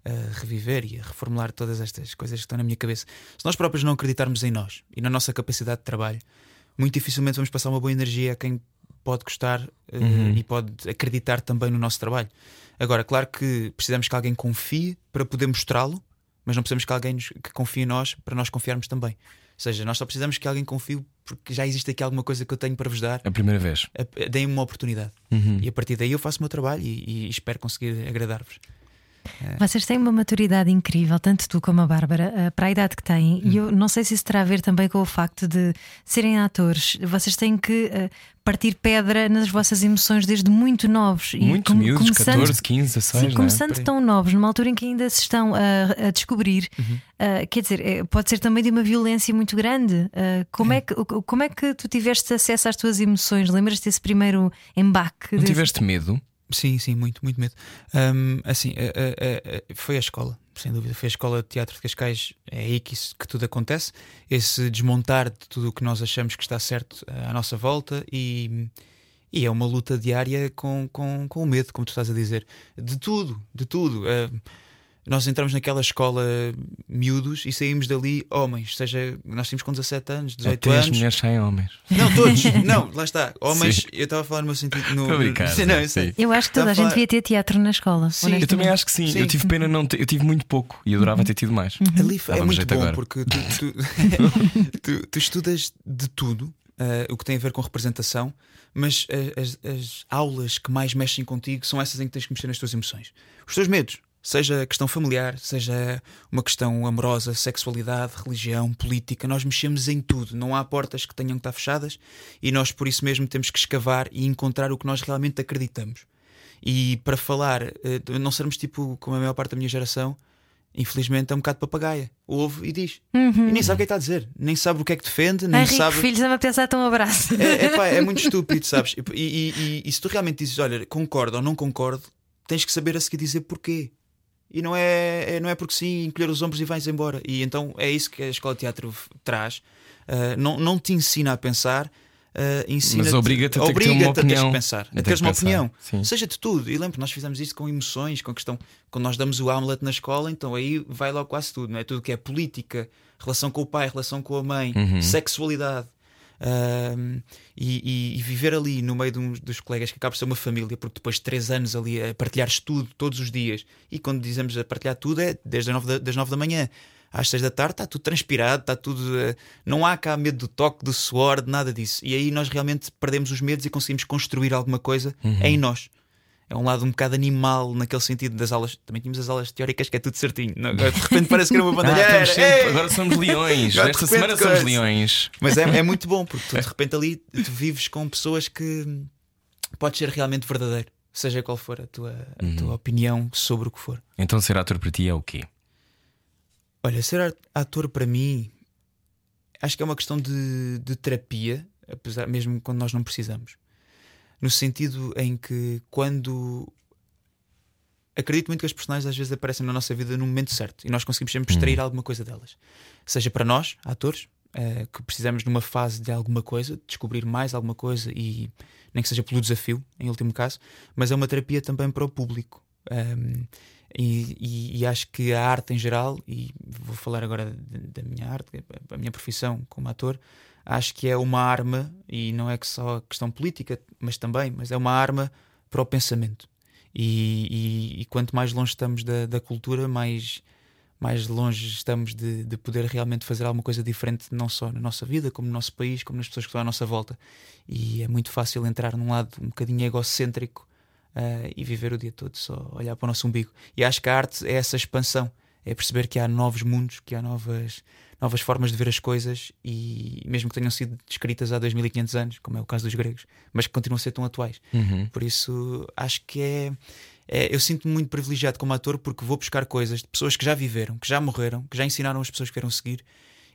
D: a, a reviver e a reformular todas estas coisas que estão na minha cabeça. Se nós próprios não acreditarmos em nós e na nossa capacidade de trabalho, muito dificilmente vamos passar uma boa energia a quem pode gostar
A: Uhum.
D: e pode acreditar também no nosso trabalho. Agora, claro que precisamos que alguém confie para poder mostrá-lo, mas não precisamos que alguém nos- que confie em nós para nós confiarmos também. Ou seja, nós só precisamos que alguém confie porque já existe aqui alguma coisa que eu tenho para vos dar.
A: A primeira vez.
D: Deem-me uma oportunidade.
A: Uhum.
D: E a partir daí eu faço o meu trabalho e, e espero conseguir agradar-vos.
B: Vocês têm uma maturidade incrível, tanto tu como a Bárbara, eh, para a idade que têm. E eu não sei se isso terá a ver também com o facto de serem atores. Vocês têm que eh, partir pedra nas vossas emoções desde muito novos.
A: Muito
B: com-
A: miúdos,
B: começando-
A: 14, 15, 16,
B: Sim,
A: é?
B: começando tão novos, numa altura em que ainda se estão a, a descobrir,
A: Uhum.
B: ah, quer dizer, pode ser também de uma violência muito grande. Ah, como, é. que, o- como é que tu tiveste acesso às tuas emoções? Lembras-te desse primeiro embaque?
A: Não
B: desse-
A: tiveste medo?
D: Sim, sim, muito, muito medo. Hum, assim, foi a escola, sem dúvida. Foi a escola de teatro de Cascais. É aí que, isso- que tudo acontece. Esse desmontar de tudo o que nós achamos que está certo eh, à nossa volta e. E é uma luta diária com, com, com o medo, como tu estás a dizer. De tudo, de tudo. Eh, nós entramos naquela escola miúdos e saímos dali homens. Seja, nós tínhamos com 17 anos, 18
A: Até as
D: anos.
A: mulheres saem homens.
D: Não, todos. não, lá está. Homens,
A: Sim.
D: eu estava a falar no meu sentido. No,
A: brincar,
D: Sim, não, eu
A: sim.
B: Eu acho que toda a
D: a
B: gente
D: falar-
B: devia ter teatro na escola.
D: Sim.
A: Eu também acho que sim.
D: Sim.
A: Eu tive pena não ter, eu tive muito pouco e adorava ter tido mais.
D: Ali foi- é muito bom
A: agora.
D: porque tu, tu, tu- tu estudas de tudo, eh, o que tem a ver com representação, mas as, as aulas que mais mexem contigo são essas em que tens que mexer nas tuas emoções. Os teus medos, seja questão familiar, seja uma questão amorosa, sexualidade, religião, política, nós mexemos em tudo. Não há portas que tenham que estar fechadas e nós por isso mesmo temos que escavar e encontrar o que nós realmente acreditamos. E para falar, eh, não sermos tipo como a maior parte da minha geração, infelizmente é um bocado papagaia. Ouve e diz. E nem sabe o que é que está a dizer, nem sabe o que é que defende, nem
B: rico,
D: sabe.
B: filhos, dá-me a pensar tão abraço.
D: É, é, pá, é muito estúpido, sabes? E, e- e- e se tu realmente dizes, olha, concordo ou não concordo, tens que saber a seguir dizer porquê. E não é, é- não é porque sim, encolher os ombros e vais embora. E então é isso que a escola de teatro traz. Ah, não, não te ensina a pensar, ah, ensina
A: Mas obriga-te a ter que ter
D: a pensar,
A: A
D: a
A: ter
D: teres uma
A: pensar,
D: opinião.
A: sim.
D: Seja de tudo. E lembro, nós fizemos isso com emoções, com a questão. Quando nós damos o Hamlet na escola, então aí vai logo quase tudo, não é? Tudo que é política, relação com o pai, relação com a mãe,
A: Uhum.
D: sexualidade. Ahm, e, e- viver ali no meio de uns- dos colegas que acaba por ser uma família, porque depois de três anos ali a partilhares tudo todos os dias, e quando dizemos a partilhar tudo é desde as nove da, das nove da manhã às seis da tarde, está tudo transpirado, está tudo. eh, não há cá medo do toque, do suor, de nada disso. E aí nós realmente perdemos os medos e conseguimos construir alguma coisa em nós. É um lado um bocado animal naquele sentido das aulas. Também tínhamos as aulas teóricas que é tudo certinho. Não, agora de repente parece que era uma
A: Ah,
D: bandalheira.
A: estamos sempre- agora somos leões.
D: Agora de
A: Esta
D: repente
A: semana somos
D: coisa.
A: leões.
D: Mas é, é muito bom porque tu de repente ali tu vives com pessoas que podes ser realmente verdadeiro, seja qual for a tua, a
A: Uhum.
D: tua opinião sobre o que for.
A: Então ser ator para ti é o quê?
D: Olha, ser ator para mim acho que é uma questão de, de terapia, apesar mesmo quando nós não precisamos. No sentido em que quando acredito muito que as personagens às vezes aparecem na nossa vida no momento certo e nós conseguimos sempre extrair alguma coisa delas. Seja para nós, atores, eh, que precisamos numa fase de alguma coisa, descobrir mais alguma coisa e nem que seja pelo desafio, em último caso, mas é uma terapia também para o público. Um, e, e- e acho que a arte em geral, e vou falar agora da, da minha arte, a minha profissão como ator, acho que é uma arma, e não é que só questão política, mas também, mas é uma arma para o pensamento. E, e- e quanto mais longe estamos da, da cultura, mais, mais longe estamos de, de poder realmente fazer alguma coisa diferente, não só na nossa vida, como no nosso país, como nas pessoas que estão à nossa volta. E é muito fácil entrar num lado um bocadinho egocêntrico ah, e viver o dia todo só olhar para o nosso umbigo. E acho que a arte é essa expansão, é perceber que há novos mundos, que há novas, novas formas de ver as coisas e mesmo que tenham sido descritas há 2500 anos, como é o caso dos gregos, mas que continuam a ser tão atuais.
A: Uhum.
D: Por isso acho que é, é- eu sinto-me muito privilegiado como ator porque vou buscar coisas de pessoas que já viveram, que já morreram, que já ensinaram as pessoas que vieram seguir.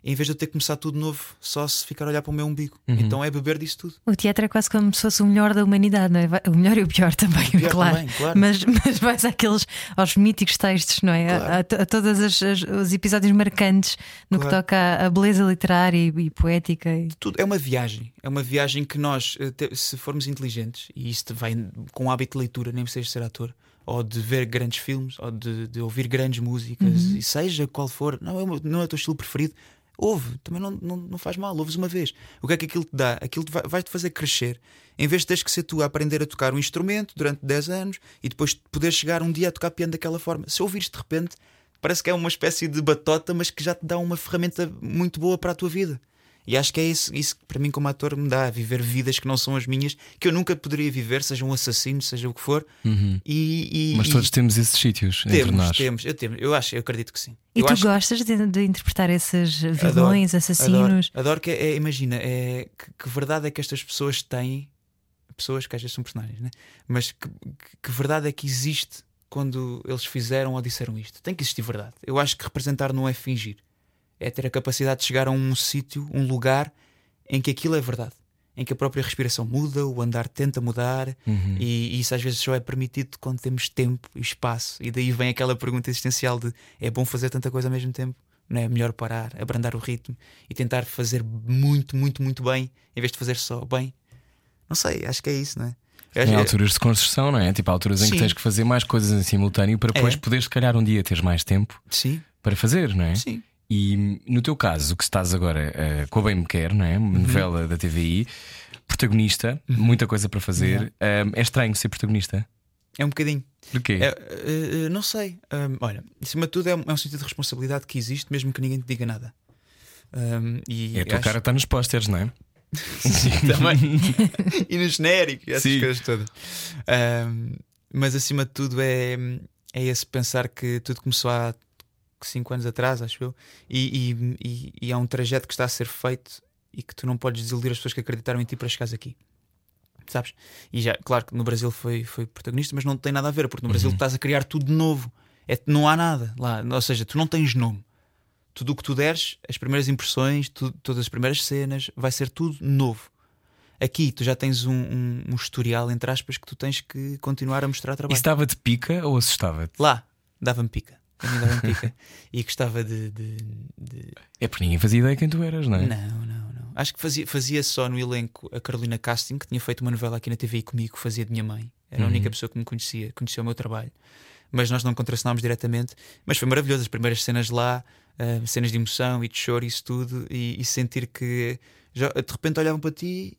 D: Em vez de eu ter que começar tudo novo, só se ficar a olhar para o meu umbigo. Então é beber disso tudo.
B: O teatro é quase como se fosse o melhor da humanidade, não é? O melhor e o pior também,
D: pior
B: claro.
D: também, claro.
B: Mas, mas vais àqueles, aos míticos textos, não é? A-
D: Claro.
B: A, to- a todos os episódios marcantes no que
D: Claro.
B: toca à, beleza literária e, e poética. e-
D: tudo é uma viagem. É uma viagem que nós, eh, se formos inteligentes, e isto vai com o hábito de leitura, nem seja ser ator, ou de ver grandes filmes, ou de, de ouvir grandes músicas, e seja qual for, não é, o não é o teu estilo preferido, ouve, também não, não, não faz mal, ouves uma vez. O que é que aquilo te dá? Aquilo te vai- vai-te fazer crescer. Em vez de teres que ser tu a aprender a tocar um instrumento durante 10 anos e depois poder chegar um dia a tocar piano daquela forma. Se ouvires de repente, parece que é uma espécie de batota, mas que já te dá uma ferramenta muito boa para a tua vida. E acho que é isso, isso que para mim, como ator, me dá a viver vidas que não são as minhas, que eu nunca poderia viver, seja um assassino, seja o que for. E, e-
A: Mas
D: e
A: todos temos esses sítios entre
D: temos,
A: nós.
D: temos, eu temos, eu acho, eu acredito que sim.
B: E
D: eu
B: tu gostas de, de interpretar esses
D: Adoro,
B: vilões, assassinos?
D: Adoro, adoro que é, imagina, é, que, que verdade é que estas pessoas têm, pessoas que às vezes são personagens, né? mas que- que verdade é que existe quando eles fizeram ou disseram isto? Tem que existir verdade. Eu acho que representar não é fingir, é ter a capacidade de chegar a um sítio, um lugar em que aquilo é verdade. Em que a própria respiração muda, o andar tenta mudar, e, e isso às vezes só é permitido quando temos tempo e espaço. E daí vem aquela pergunta existencial de é bom fazer tanta coisa ao mesmo tempo? Não é melhor parar, abrandar o ritmo e tentar fazer muito, muito, muito bem, em vez de fazer só bem? Não sei, acho que é isso, não é? Eu acho-
A: Em alturas de construção, não é? Tipo, alturas em que
D: Sim.
A: tens que fazer mais coisas em simultâneo para depois
D: É.
A: poderes, se calhar, um dia teres mais tempo
D: Sim,
A: para fazer, não é?
D: sim.
A: E no teu caso, o que estás agora eh, com a Bem Me Quer, não é?
D: Uhum.
A: Uma novela da TVI, protagonista, muita coisa para fazer. Eh, é estranho ser protagonista.
D: É um bocadinho.
A: Porquê?
D: É, eh, não sei. Olha, acima de tudo, é um, é um sentido de responsabilidade que existe, mesmo que ninguém te diga nada. Ahm, e
A: É a tua
D: acho-
A: cara está nos pósteres, não é?
D: Sim, também. e no genérico, essas
A: Sim.
D: coisas todas. Mas acima de tudo é, é esse pensar que tudo começou há 5 anos atrás, acho eu, e, e, e, e há um trajeto que está a ser feito e que tu não podes desiludir as pessoas que acreditaram em ti para chegares aqui. Sabes? E já, claro que no Brasil foi, foi protagonista, mas não tem nada a ver, porque no Brasil tu estás a criar tudo de novo. É, não há nada lá. Ou seja, tu não tens nome tudo o que tu deres, as primeiras impressões, tu- todas as primeiras cenas, vai ser tudo novo. Aqui tu já tens um, um- um historial, entre aspas, que tu tens que continuar a mostrar trabalho.
A: Isso dava-te pica ou assustava-te?
D: Lá, dava-me pica. A mim dava-me pica. e gostava de. de- de-
A: É porque ninguém fazia ideia quem tu eras, não é?
D: Não, não, não. Acho que fazia, fazia só no elenco a Carolina Casting, que tinha feito uma novela aqui na TV comigo, fazia de minha mãe. Era a
A: Uhum.
D: única pessoa que me conhecia, conhecia o meu trabalho. Mas nós não contracenámos diretamente. Mas foi maravilhoso. As primeiras cenas lá, ah, cenas de emoção e de choro, isso tudo, e, e sentir que já, de repente olhavam para ti.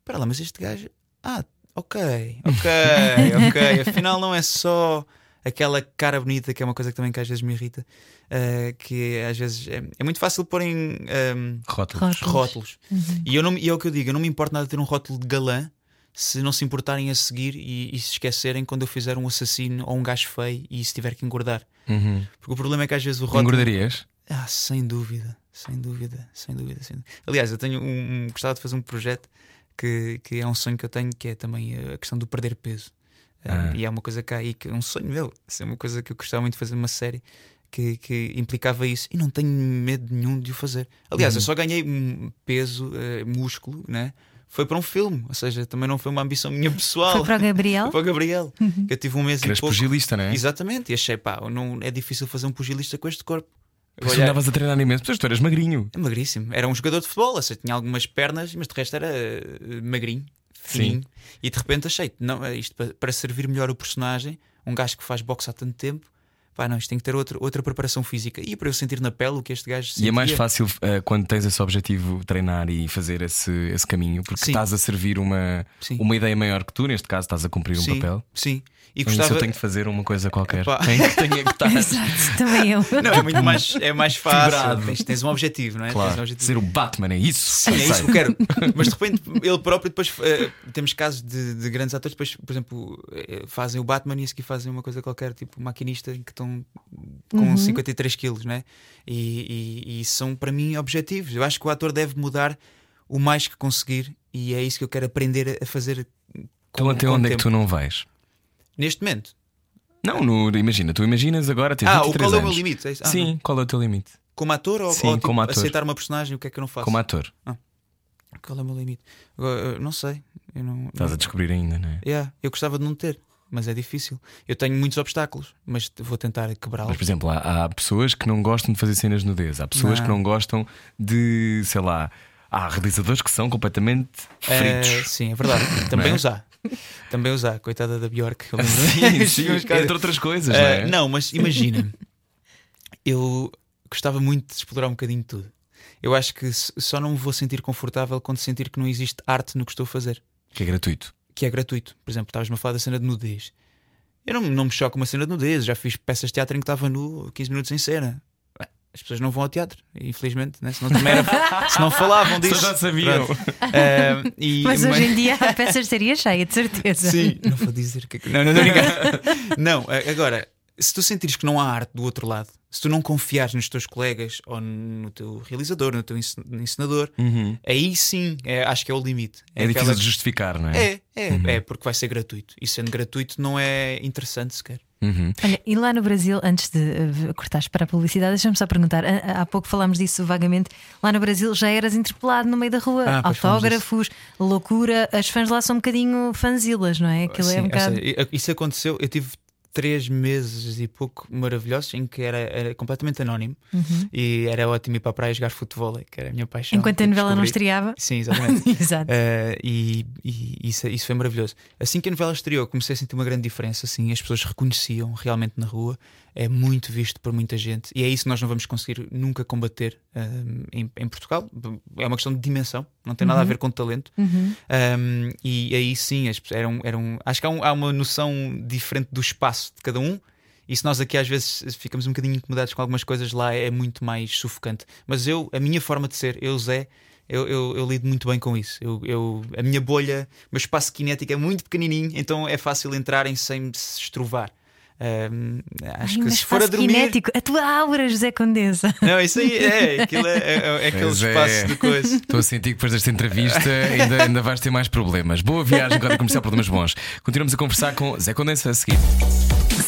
D: Espera lá, mas este gajo. Ah, ok, ok, ok. Afinal, não é só aquela cara bonita, que é uma coisa que também que às vezes me irrita. ah, que às vezes é, é muito fácil pôr em. ah,
A: Rótulos.
B: Rótulos.
D: rótulos. E, eu não, e é o que eu digo, eu não me importo nada de ter um rótulo de galã se não se importarem a seguir e, e se esquecerem quando eu fizer um assassino ou um gajo feio e se tiver que engordar.
A: Uhum.
D: Porque o problema é que às vezes o rótulo.
A: Engordarias?
D: Ah, sem dúvida, sem dúvida, sem dúvida, sem dúvida. Aliás, eu tenho um, um- gostava de fazer um projeto que, que é um sonho que eu tenho, que é também a questão do perder peso. Ah,
A: Ah.
D: E é uma coisa que há aí que é um sonho meu. Isso é uma coisa que eu gostava muito de fazer uma série que, que implicava isso e não tenho medo nenhum de o fazer. Aliás,
A: Uhum.
D: eu só ganhei um peso, eh, músculo, né? Foi para um filme, ou seja, também não foi uma ambição minha pessoal.
B: Foi para o Gabriel?
D: Foi para o Gabriel. Que eu tive um mês
A: Que
D: e pouco.
A: pugilista, não é?
D: Exatamente, e achei, pá, não, é difícil fazer um pugilista com este corpo.
A: Mas tu andavas a treinar imenso, mas tu eras magrinho.
D: é magríssimo. Era um jogador de futebol, ou seja, tinha algumas pernas, mas de resto era eh, magrinho, fininho. E de repente achei, não, é isto para, para servir melhor o personagem, um gajo que faz boxe há tanto tempo, pá, não, isto tem que ter outra, outra preparação física. E para eu sentir na pele o que este gajo
A: E é mais
D: sentia.
A: fácil eh, quando tens esse objetivo treinar e fazer esse, esse caminho, porque
D: Sim.
A: estás a servir uma,
D: Sim.
A: uma ideia maior que tu, neste caso estás a cumprir um
D: sim,
A: papel.
D: Sim. E
A: Então, isso
D: gostava.
A: eu tenho de fazer uma coisa qualquer.
D: Epá.
A: Tenho, tenho que estar
B: Exato, também eu.
D: Não, é muito mais, é mais fácil. Tens, tens um objetivo, não é? Tens um
A: Claro,
D: objetivo.
A: ser o Batman, é isso.
D: Sim, é isso que eu quero. Mas de repente ele próprio depois eh, temos casos de, de grandes atores, depois, por exemplo, eh, fazem o Batman e a seguir fazem uma coisa qualquer, tipo maquinista em que estão com 53 quilos, né? E, e, e são para mim objetivos. Eu acho que o ator deve mudar o mais que conseguir e é isso que eu quero aprender a fazer. Com,
A: Então até
D: com
A: onde é que tu não vais?
D: Neste momento.
A: Não, no- imagina, tu imaginas agora tens
D: ah, o
A: 23
D: qual é o meu
A: anos.
D: limite? É? Ah,
A: Sim, qual é o teu limite?
D: Como ator ou,
A: Sim,
D: ou, tipo,
A: como ator.
D: aceitar uma personagem? O que é que eu não faço?
A: Como ator.
D: Qual é o meu limite? Agora, eu não sei. Eu não,
A: Estás
D: não-
A: a descobrir ainda, não é?
D: Yeah, eu gostava de não ter, mas é difícil. Eu tenho muitos obstáculos, mas vou tentar quebrá-los.
A: Mas, por exemplo, há, há pessoas que não gostam de fazer cenas de nudez, há pessoas
D: Não.
A: que não gostam de, sei lá, há realizadores que são completamente
D: É,
A: fritos.
D: sim, é verdade. Também
A: Não é?
D: usar. Também usar, coitada da Bjork.
A: Sim, sim, entre outras coisas,
D: Eh,
A: não é?
D: não, mas imagina, eu gostava muito de explorar um bocadinho de tudo. Eu acho que só não me vou sentir confortável quando sentir que não existe arte no que estou a fazer,
A: Que é gratuito.
D: Que é gratuito. Por exemplo, estavas-me a falar da cena de nudez. Eu não, não me choco uma cena de nudez, já fiz peças de teatro em que estava nu 15 minutos em cena. As pessoas não vão ao teatro, infelizmente, né? senão, também era, se não falavam disso.
A: já sabiam.
D: Eh, e-
B: Mas hoje em dia a peça estaria cheia, de certeza.
D: Sim, não vou dizer que. Não, não, não, não, a- agora, se tu sentires que não há arte do outro lado, se tu não confiares nos teus colegas ou no teu realizador, no teu ensin- ensinador, aí sim é- acho que é o limite.
A: É,
D: aquela-
A: difícil de justificar, não é?
D: É, é, é, porque vai ser gratuito. E sendo gratuito não é interessante sequer.
A: Uhum.
B: Olha, e lá no Brasil, antes de uh, cortares para a publicidade, deixa-me só perguntar: há há pouco falámos disso vagamente. Lá no Brasil já eras interpelado no meio da rua,
D: Ah,
B: autógrafos, loucura. As fãs lá são um bocadinho fanzilas, não é? Aquilo é
D: Sim,
B: um
D: ou
B: bocado.
D: seja, isso aconteceu, eu tive três meses e pouco maravilhosos em que era, era completamente anónimo e era ótimo ir para a praia jogar futebol, que era a minha paixão.
B: Uhum. Enquanto a
D: que
B: novela não estreava.
D: Sim, exatamente.
B: Exato.
D: Uh, e e isso, isso foi maravilhoso. Assim que a novela estreou, comecei a sentir uma grande diferença. Assim, as pessoas reconheciam realmente na rua. É muito visto por muita gente e é isso que nós não vamos conseguir nunca combater um, em, em Portugal. É uma questão de dimensão, não tem nada a ver com talento.
B: Uhum.
D: Um, e aí sim, as eram, eram, acho que há, um- há uma noção diferente do espaço de cada um. E se nós aqui às vezes ficamos um bocadinho incomodados com algumas coisas, lá é muito mais sufocante. Mas eu, a minha forma de ser, eu, Zé, eu, eu, eu lido muito bem com isso. Eu, eu- a minha bolha, o meu espaço cinético é muito pequenininho, então é fácil entrarem sem se estrovar. Um, acho
B: Ai,
D: que
B: mas
D: se for a dormir.
B: cinético, a tua aura, José Condesa.
D: Não, isso aí é, aquilo é, é, é aquele
A: Pois é.
D: espaço de coisa.
A: Estou a sentir que depois desta entrevista ainda, ainda vais ter mais problemas. Boa viagem, Rádio Comercial Problemas Bons. Continuamos a conversar com Zé Condensa a seguir.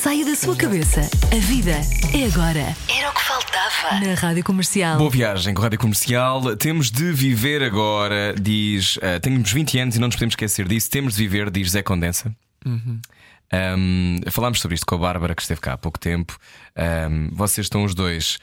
E: Saia da sua cabeça. A vida é agora. Era o que faltava.
B: Na Rádio Comercial.
A: Boa viagem com a Rádio Comercial. Temos de viver agora, diz. ah, temos 20 anos e não nos podemos esquecer disso. Temos de viver, diz Zé Condensa. Um, falámos sobre isto com a Bárbara, que esteve cá há pouco tempo. Um, vocês estão os dois.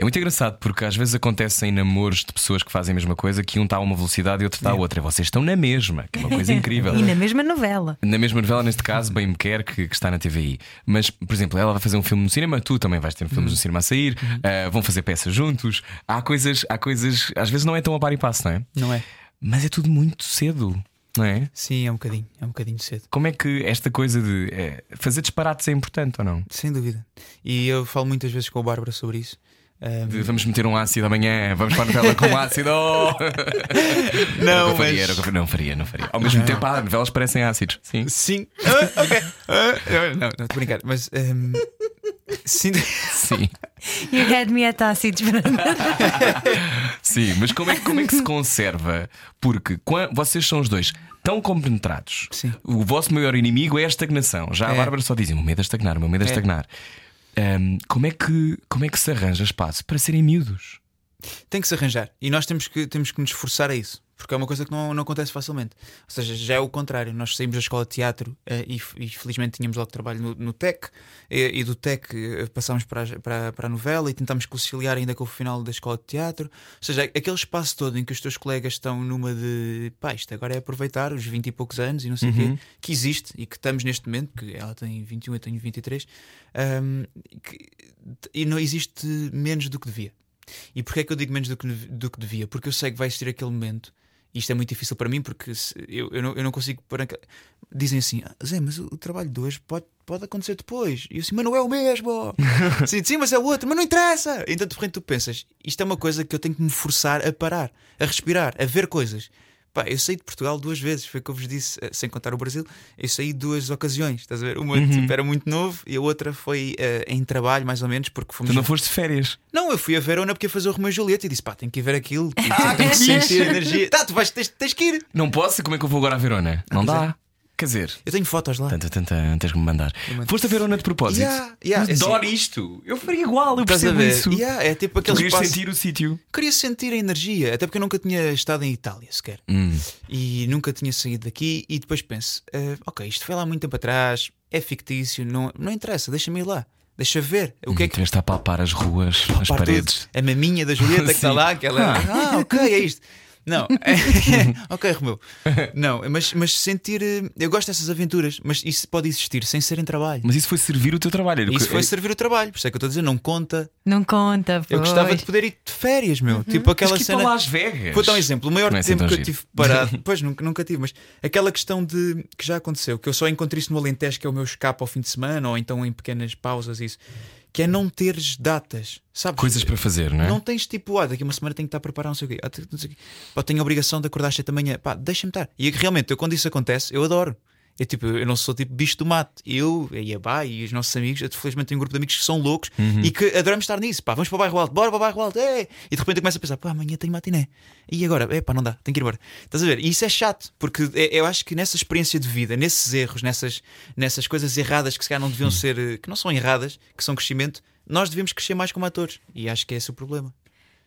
A: É muito engraçado porque às vezes acontecem namoros de pessoas que fazem a mesma coisa, que um está a uma velocidade e outro está a outra. Vocês estão na mesma, que é uma coisa incrível.
B: E na mesma novela.
A: Na mesma novela, neste caso, Bem Me Quer, que, que está na TVI. Mas, por exemplo, ela vai fazer um filme no cinema, tu também vais ter filmes no cinema a sair, ah, vão fazer peças juntos. Há coisas, há coisas, às vezes não é tão a par e passo, não é?
D: Não é?
A: Mas é tudo muito cedo, não é?
D: Sim, é um bocadinho, é um bocadinho cedo.
A: Como é que esta coisa de eh, fazer disparates é importante ou não?
D: Sem dúvida. E eu falo muitas vezes com a Bárbara sobre isso. Um,
A: Vamos meter um ácido amanhã, vamos para a novela com ácido.
D: Não,
A: faria,
D: mas-
A: faria. Não faria, não faria. Ao mesmo tempo, ah, novelas parecem ácidos. Sim.
D: Sim. Ah, ok. Ah, não, não, estou a brincar. Mas. um, sim.
A: Sim.
B: You had me at ácidos.
A: Sim, mas como é, que- como é que se conserva? Porque quan- vocês são os dois tão compenetrados.
D: Sim.
A: O vosso maior inimigo é a estagnação. Já a
D: É.
A: Bárbara só diz: o meu medo é estagnar, o meu medo é,
D: É.
A: estagnar. Ahm, como, é que, como é que se arranja espaço para serem miúdos?
D: Tem que se arranjar. E nós temos que, temos que nos esforçar a isso. Porque é uma coisa que não, não acontece facilmente. Ou seja, já é o contrário. Nós saímos da escola de teatro eh, e, e felizmente tínhamos logo trabalho no, no TEC. eh, e do TEC eh, passámos para, a- para, para a novela e tentámos conciliar ainda com o final da escola de teatro. Ou seja, aquele espaço todo em que os teus colegas estão numa de pá, isto agora é aproveitar os 20 e poucos anos e não sei o quê, que existe e que estamos neste momento, que ela tem 21, eu tenho 23, ahm, que- e não existe menos do que devia. E porquê é que eu digo menos do que, do que devia? Porque eu sei que vai existir aquele momento, e isto é muito difícil para mim, porque eu, eu, não, eu não consigo. Dizem assim, "Ah, Zé, mas o, o trabalho de hoje pode, pode acontecer depois. E eu assim, mas não é o mesmo. sim, sim, mas é o outro, mas não interessa. Então de repente tu pensas, isto é uma coisa que eu tenho que me forçar a parar, a respirar, a ver coisas. Pá, eu saí de Portugal duas vezes, foi o que eu vos disse, eh, sem contar o Brasil. Eu saí duas ocasiões, estás a ver? Uma tipo, era muito novo e a outra foi eh, em trabalho, mais ou menos, porque fomos
A: Tu não foste de férias.
D: não, eu fui a Verona porque ia fazer o Romeu e Julieta e disse: pá, tenho que ir ver aquilo, tipo, tenho que sentir energia. Tá, tu vais, tens, tens que ir.
A: Não posso? Como é que eu vou agora a Verona? Não
D: pois
A: dá. Quer dizer,
D: Eu tenho fotos lá.
A: tanta, tanta, tens que me mandar. Foste a Verona de propósito.
D: Yeah, yeah, é
A: adoro
D: assim.
A: isto. Eu faria igual, eu percebo isso.
D: Yeah, é tipo aquele
A: querias
D: espaço.
A: sentir o sítio.
D: Queria sentir a energia, até porque eu nunca tinha estado em Itália sequer.
A: Hum.
D: E nunca tinha saído daqui. E depois penso: ah, ok, isto foi lá muito tempo atrás, é fictício, não, não interessa, deixa-me ir lá, deixa ver. O que é que.
A: Tiveste a palpar as ruas, as
D: Pá,
A: paredes.
D: tudo. A maminha da Julieta que está lá, que ela. Ah, ok, é isto. Não, ok, Romeu. Não, mas, mas sentir. eh, Eu gosto dessas aventuras, mas isso pode existir sem ser em trabalho.
A: Mas isso foi servir o teu trabalho. Era
D: Isso
A: que-
D: foi servir o trabalho, por isso é que eu estou a dizer, não conta.
B: Não conta,
D: Eu
B: pois.
D: gostava de poder ir de férias, meu. Tipo
A: Tens
D: aquela
A: que ir
D: cena.
A: para Las Vegas.
D: Vou dar um exemplo. O maior
A: é assim
D: tempo que eu
A: giro.
D: tive parado, pois nunca, nunca tive, mas aquela questão de que já aconteceu, que eu só encontrei isso no Alentejo, que é o meu escape ao fim de semana, ou então em pequenas pausas, isso, que é não teres datas, sabes?
A: Coisas para fazer, não é?
D: Não tens tipo, ah, daqui a uma semana tenho que estar a preparar não sei o quê. Ah, não sei o quê. Pá, tenho a obrigação de acordar às 7 da manhã. Pá, deixa-me estar. E que realmente, eu, quando isso acontece, eu adoro. Eu, tipo, eu não sou tipo bicho do mato. Eu, a Iabá e os nossos amigos, eu, felizmente tenho um grupo de amigos que são loucos
A: Uhum.
D: e que adoramos estar nisso. Pá, vamos para o bairro alto, bora para o bairro alto. É. E de repente eu começo a pensar, pá, amanhã tenho matiné. E agora? É pá, não dá, tenho que ir embora. Estás a ver? E isso é chato, porque é- eu acho que nessa experiência de vida, nesses erros, nessas, nessas coisas erradas que se calhar não deviam ser, eh, que não são erradas, que são crescimento, nós devemos crescer mais como atores. E acho que é esse o problema.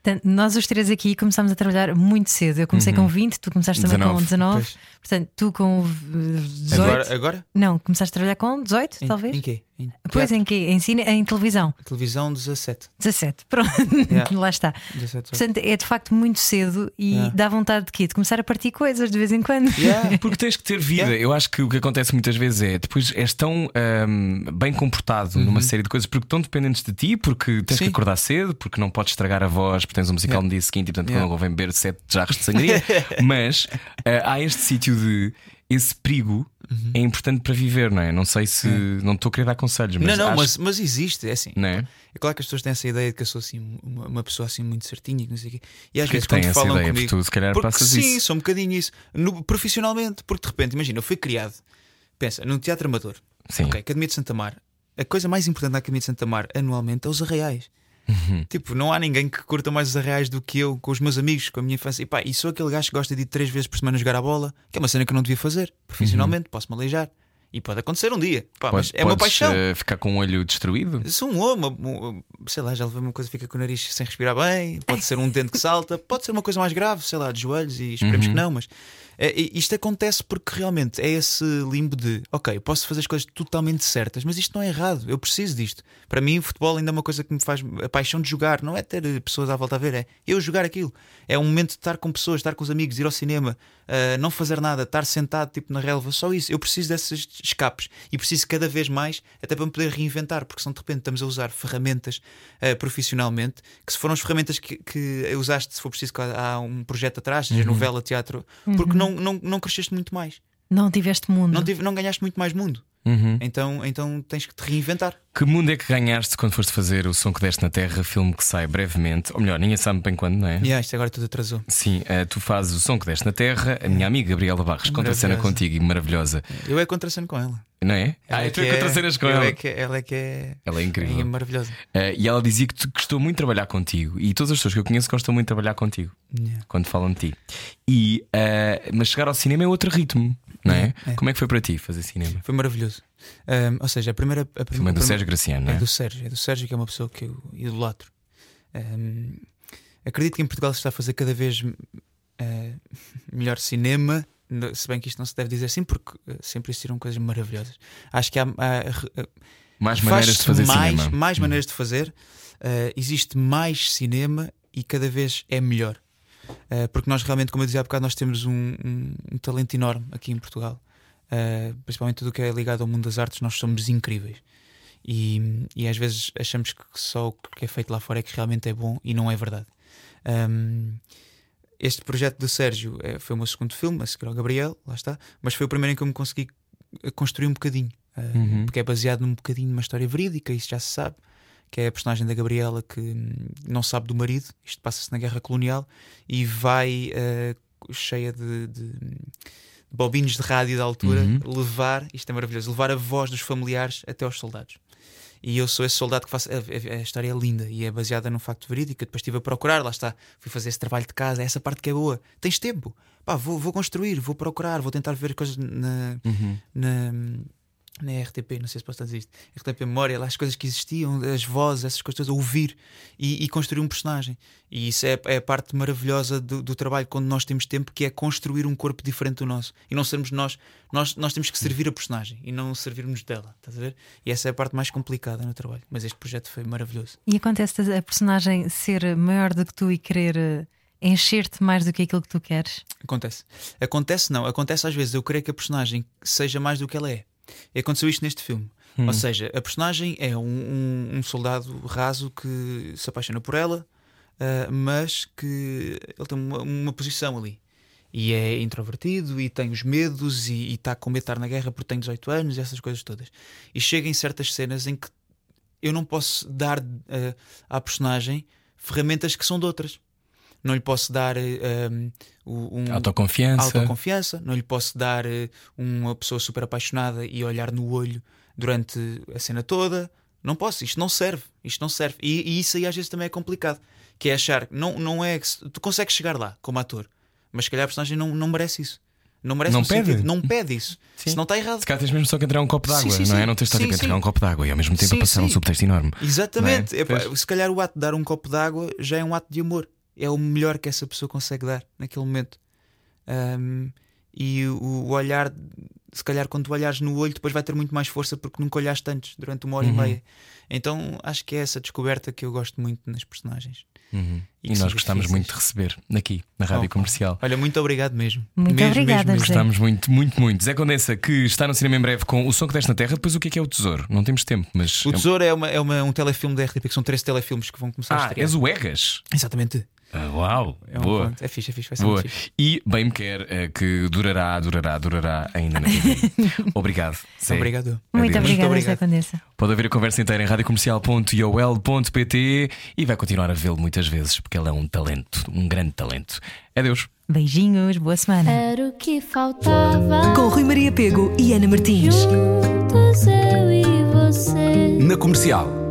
B: Portanto, nós os três aqui começámos a trabalhar muito cedo. Eu comecei com 20, tu começaste também com
A: 19.
B: 19.
D: Pois.
B: Portanto, tu com eh, 18.
D: Agora, agora?
B: Não, começaste a trabalhar com 18,
D: Em,
B: talvez?
D: Em quê? Em
B: Pois
D: teatro?
B: em quê? Em, cine, em televisão.
D: televisão 17.
B: 17. Pronto,
D: Yeah.
B: lá está.
D: 17
B: Portanto, é de facto muito cedo e
D: Yeah.
B: dá vontade de quê? De começar a partir coisas de vez em quando.
D: Yeah.
A: Porque tens que ter vida.
D: Yeah.
A: Eu acho que o que acontece muitas vezes é depois és tão ahm, bem comportado numa série de coisas porque estão dependentes de ti, porque tens
D: Sim.
A: que acordar cedo, porque não podes estragar a voz, porque tens um musical
D: Yeah.
A: no dia seguinte e portanto
D: Yeah.
A: não convém beber sete jarros de sangria. Mas ah, há este sítio de esse perigo é importante para viver, não é? Não sei se. Não estou a querer dar conselhos, mas.
D: não, não,
A: acho-
D: mas, mas existe, é assim.
A: Não é?
D: É claro que as pessoas têm essa ideia de que eu sou assim uma, uma pessoa assim muito certinha, que não sei o quê. E às
A: Porquê
D: vezes quando falam
A: ideia?
D: comigo,
A: Porque tu, se calhar,
D: porque
A: passas
D: sim,
A: isso.
D: sou um bocadinho isso. No- profissionalmente, porque de repente, imagina, eu fui criado, pensa, num teatro amador,
A: Sim.
D: ok, Academia de Santa Mar. A coisa mais importante da Academia de Santa Mar anualmente é os arraiais.
A: Uhum.
D: Tipo, não há ninguém que curta mais os arraiais do que eu, com os meus amigos, com a minha infância. E pá, e sou aquele gajo que gosta de ir três vezes por semana jogar a bola, que é uma cena que eu não devia fazer profissionalmente, posso-me aleijar. E pode acontecer um dia, pá,
A: Podes-
D: mas é uma paixão.
A: eh, ficar com o olho destruído.
D: Sou um homem, um- sei lá, já levei uma coisa, fica com o nariz sem respirar bem, pode ser um dente que salta, pode ser uma coisa mais grave, sei lá, de joelhos, e esperemos que não, mas isto acontece porque realmente é esse limbo de ok, posso fazer as coisas totalmente certas, mas isto não é errado, eu preciso disto. Para mim, o futebol ainda é uma coisa que me faz a paixão de jogar, não é ter pessoas à volta a ver, é eu jogar aquilo. É um momento de estar com pessoas, estar com os amigos, ir ao cinema, ah, não fazer nada, estar sentado tipo na relva, só isso. Eu preciso desses escapes e preciso cada vez mais, até para me poder reinventar, porque senão de repente estamos a usar ferramentas ah, profissionalmente que se foram as ferramentas que, que usaste, se for preciso, há um projeto atrás, seja novela, teatro, porque não, não, não cresceste muito mais.
B: Não tiveste mundo.
D: Não, tive, não ganhaste muito mais mundo.
A: Uhum.
D: Então, então tens que te reinventar.
A: Que mundo é que ganhaste quando foste fazer o som que deste na Terra, filme que sai brevemente? Ou melhor, ninguém sabe bem quando, não é?
D: E ah, isto agora tudo atrasou.
A: Sim, eh, tu fazes o som que deste na Terra, a minha amiga Gabriela Barros conta a cena
D: Maravilhosa.
A: contigo e maravilhosa,
D: Eu é contraceno com ela.
A: Não é?
D: Ela
A: Ah,
D: é
A: tu
D: que
A: é contra cenas com
D: eu
A: ela.
D: É que, ela é que é,
A: Ela é incrível.
D: é maravilhosa.
A: Eh, e ela dizia que gostou muito de trabalhar contigo. E todas as pessoas que eu conheço gostam muito de trabalhar contigo
D: Yeah.
A: quando falam de ti. E, eh, mas chegar ao cinema é outro ritmo, não é?
D: É, é.
A: Como é que foi para ti fazer cinema?
D: Foi maravilhoso. Ahm, ou seja, a primeira. A
A: Filme é
D: primeira
A: do Sérgio Graciano, não
D: É
A: é?
D: do Sérgio, é do Sérgio que é uma pessoa que eu idolatro. Ahm, acredito que em Portugal se está a fazer cada vez eh, melhor cinema, se bem que isto não se deve dizer assim, porque eh, sempre existiram coisas maravilhosas. Acho que há, há- há-
A: Mais maneiras de fazer
D: mais,
A: cinema.
D: mais
A: Hum.
D: maneiras de fazer, eh, existe mais cinema e cada vez é melhor. Eh, porque nós realmente, como eu dizia há bocado, nós temos um, um- um talento enorme aqui em Portugal. Eh, principalmente tudo o que é ligado ao mundo das artes, nós somos incríveis. E, e às vezes achamos que só o que é feito lá fora é que realmente é bom e não é verdade. Ahm, este projeto do Sérgio eh, foi o meu segundo filme, a seguir ao Gabriel, lá está, mas foi o primeiro em que eu me consegui eh, construir um bocadinho, Ah,
A: Uhum.
D: porque é baseado num bocadinho numa história verídica, isso já se sabe, que é a personagem da Gabriela que hum, não sabe do marido, isto passa-se na guerra colonial, e vai eh, cheia de, de bobinhos de rádio da altura
A: Uhum.
D: levar, isto é maravilhoso, levar a voz dos familiares até aos soldados. E eu sou esse soldado que faço. A, a- a história é linda e é baseada num facto verídico. Depois estive a procurar, lá está. Fui fazer esse trabalho de casa, é essa parte que é boa. Tens tempo, pá, vou, vou construir, vou procurar, vou tentar ver coisas na,
A: Uhum.
D: na, na RTP, não sei se posso estar a dizer isto, RTP Memória, lá as coisas que existiam, as vozes, essas coisas, ouvir e, e construir um personagem. E isso é, é a parte maravilhosa do, do trabalho quando nós temos tempo, que é construir um corpo diferente do nosso e não sermos nós. Nós, nós temos que servir a personagem e não servirmos dela, estás a ver? E essa é a parte mais complicada no trabalho. Mas este projeto foi maravilhoso.
B: E acontece a personagem ser maior do que tu e querer eh, encher-te mais do que aquilo que tu queres?
D: Acontece. Acontece não, acontece às vezes eu querer que a personagem seja mais do que ela é. E aconteceu isto neste filme.
A: Hum.
D: Ou seja, a personagem é um, um- um soldado raso que se apaixona por ela, ah, mas que ele tem uma, uma posição ali. E é introvertido e tem os medos e está com medo de estar na guerra porque tem 18 anos e essas coisas todas. E chega em certas cenas em que eu não posso dar ah, à personagem ferramentas que são de outras. Não lhe posso dar ah, um, um-
A: Autoconfiança.
D: autoconfiança, não lhe posso dar eh, uma pessoa super apaixonada e olhar no olho durante a cena toda. Não posso, isto não serve, isto não serve. E, e isso aí às vezes também é complicado, que é achar, não, não é que tu consegues chegar lá como ator, mas se calhar a personagem não, não merece isso. Não merece
A: Não pede?
D: sentido- não pede isso.
A: Sim.
D: Se não está errado.
A: Se calhar tens mesmo só que entregar um copo de
D: Sim,
A: água,
D: sim,
A: não é? Não tens a entregar
D: sim.
A: um copo de água e ao mesmo tempo
D: Sim,
A: a passar um
D: sim.
A: subtexto enorme.
D: Exatamente.
A: Não é?
D: Epá, se calhar o ato de dar um copo de água já é um ato de amor. É o melhor que essa pessoa consegue dar naquele momento. Ahm, e o, o olhar, se calhar quando tu olhares no olho, depois vai ter muito mais força porque nunca olhaste antes durante uma hora
A: Uhum.
D: e meia. Então acho que é essa descoberta que eu gosto muito nas personagens.
A: Uhum.
D: E
A: E, nós gostamos
D: difíceis.
A: muito de receber aqui na Rádio
D: Oh,
A: Comercial.
D: Olha, muito obrigado mesmo.
B: Muito
D: Mesmo,
B: obrigada,
D: mesmo.
A: Gostamos muito, muito, muito. Zé Condensa, que está no cinema em breve com O Som que Deste na Terra. Depois o que é que é o Tesouro? Não temos tempo, mas.
D: O Tesouro é, uma, é uma- um telefilme da RTP, que são três telefilmes que vão começar a
A: Ah,
D: estrear.
A: és o Egas.
D: Exatamente.
A: Ah, uau,
D: É, um,
A: boa.
D: pronto, é fixe, é fixe, vai ser
A: Boa.
D: fixe.
A: E bem me quer eh, que durará, durará, durará ainda na vida. Obrigado. Zé.
D: Obrigado.
B: Muito
A: Adeus.
B: obrigada,
D: obrigado.
A: Pode ouvir a conversa inteira em radiocomercial.iol.pt e vai continuar a vê-lo muitas vezes, porque ele é um talento, um grande talento. Adeus.
B: Beijinhos, boa semana.
F: Era o que faltava.
E: Com Rui Maria Pego e Ana Martins.
F: Juntos eu e você.
C: Na comercial.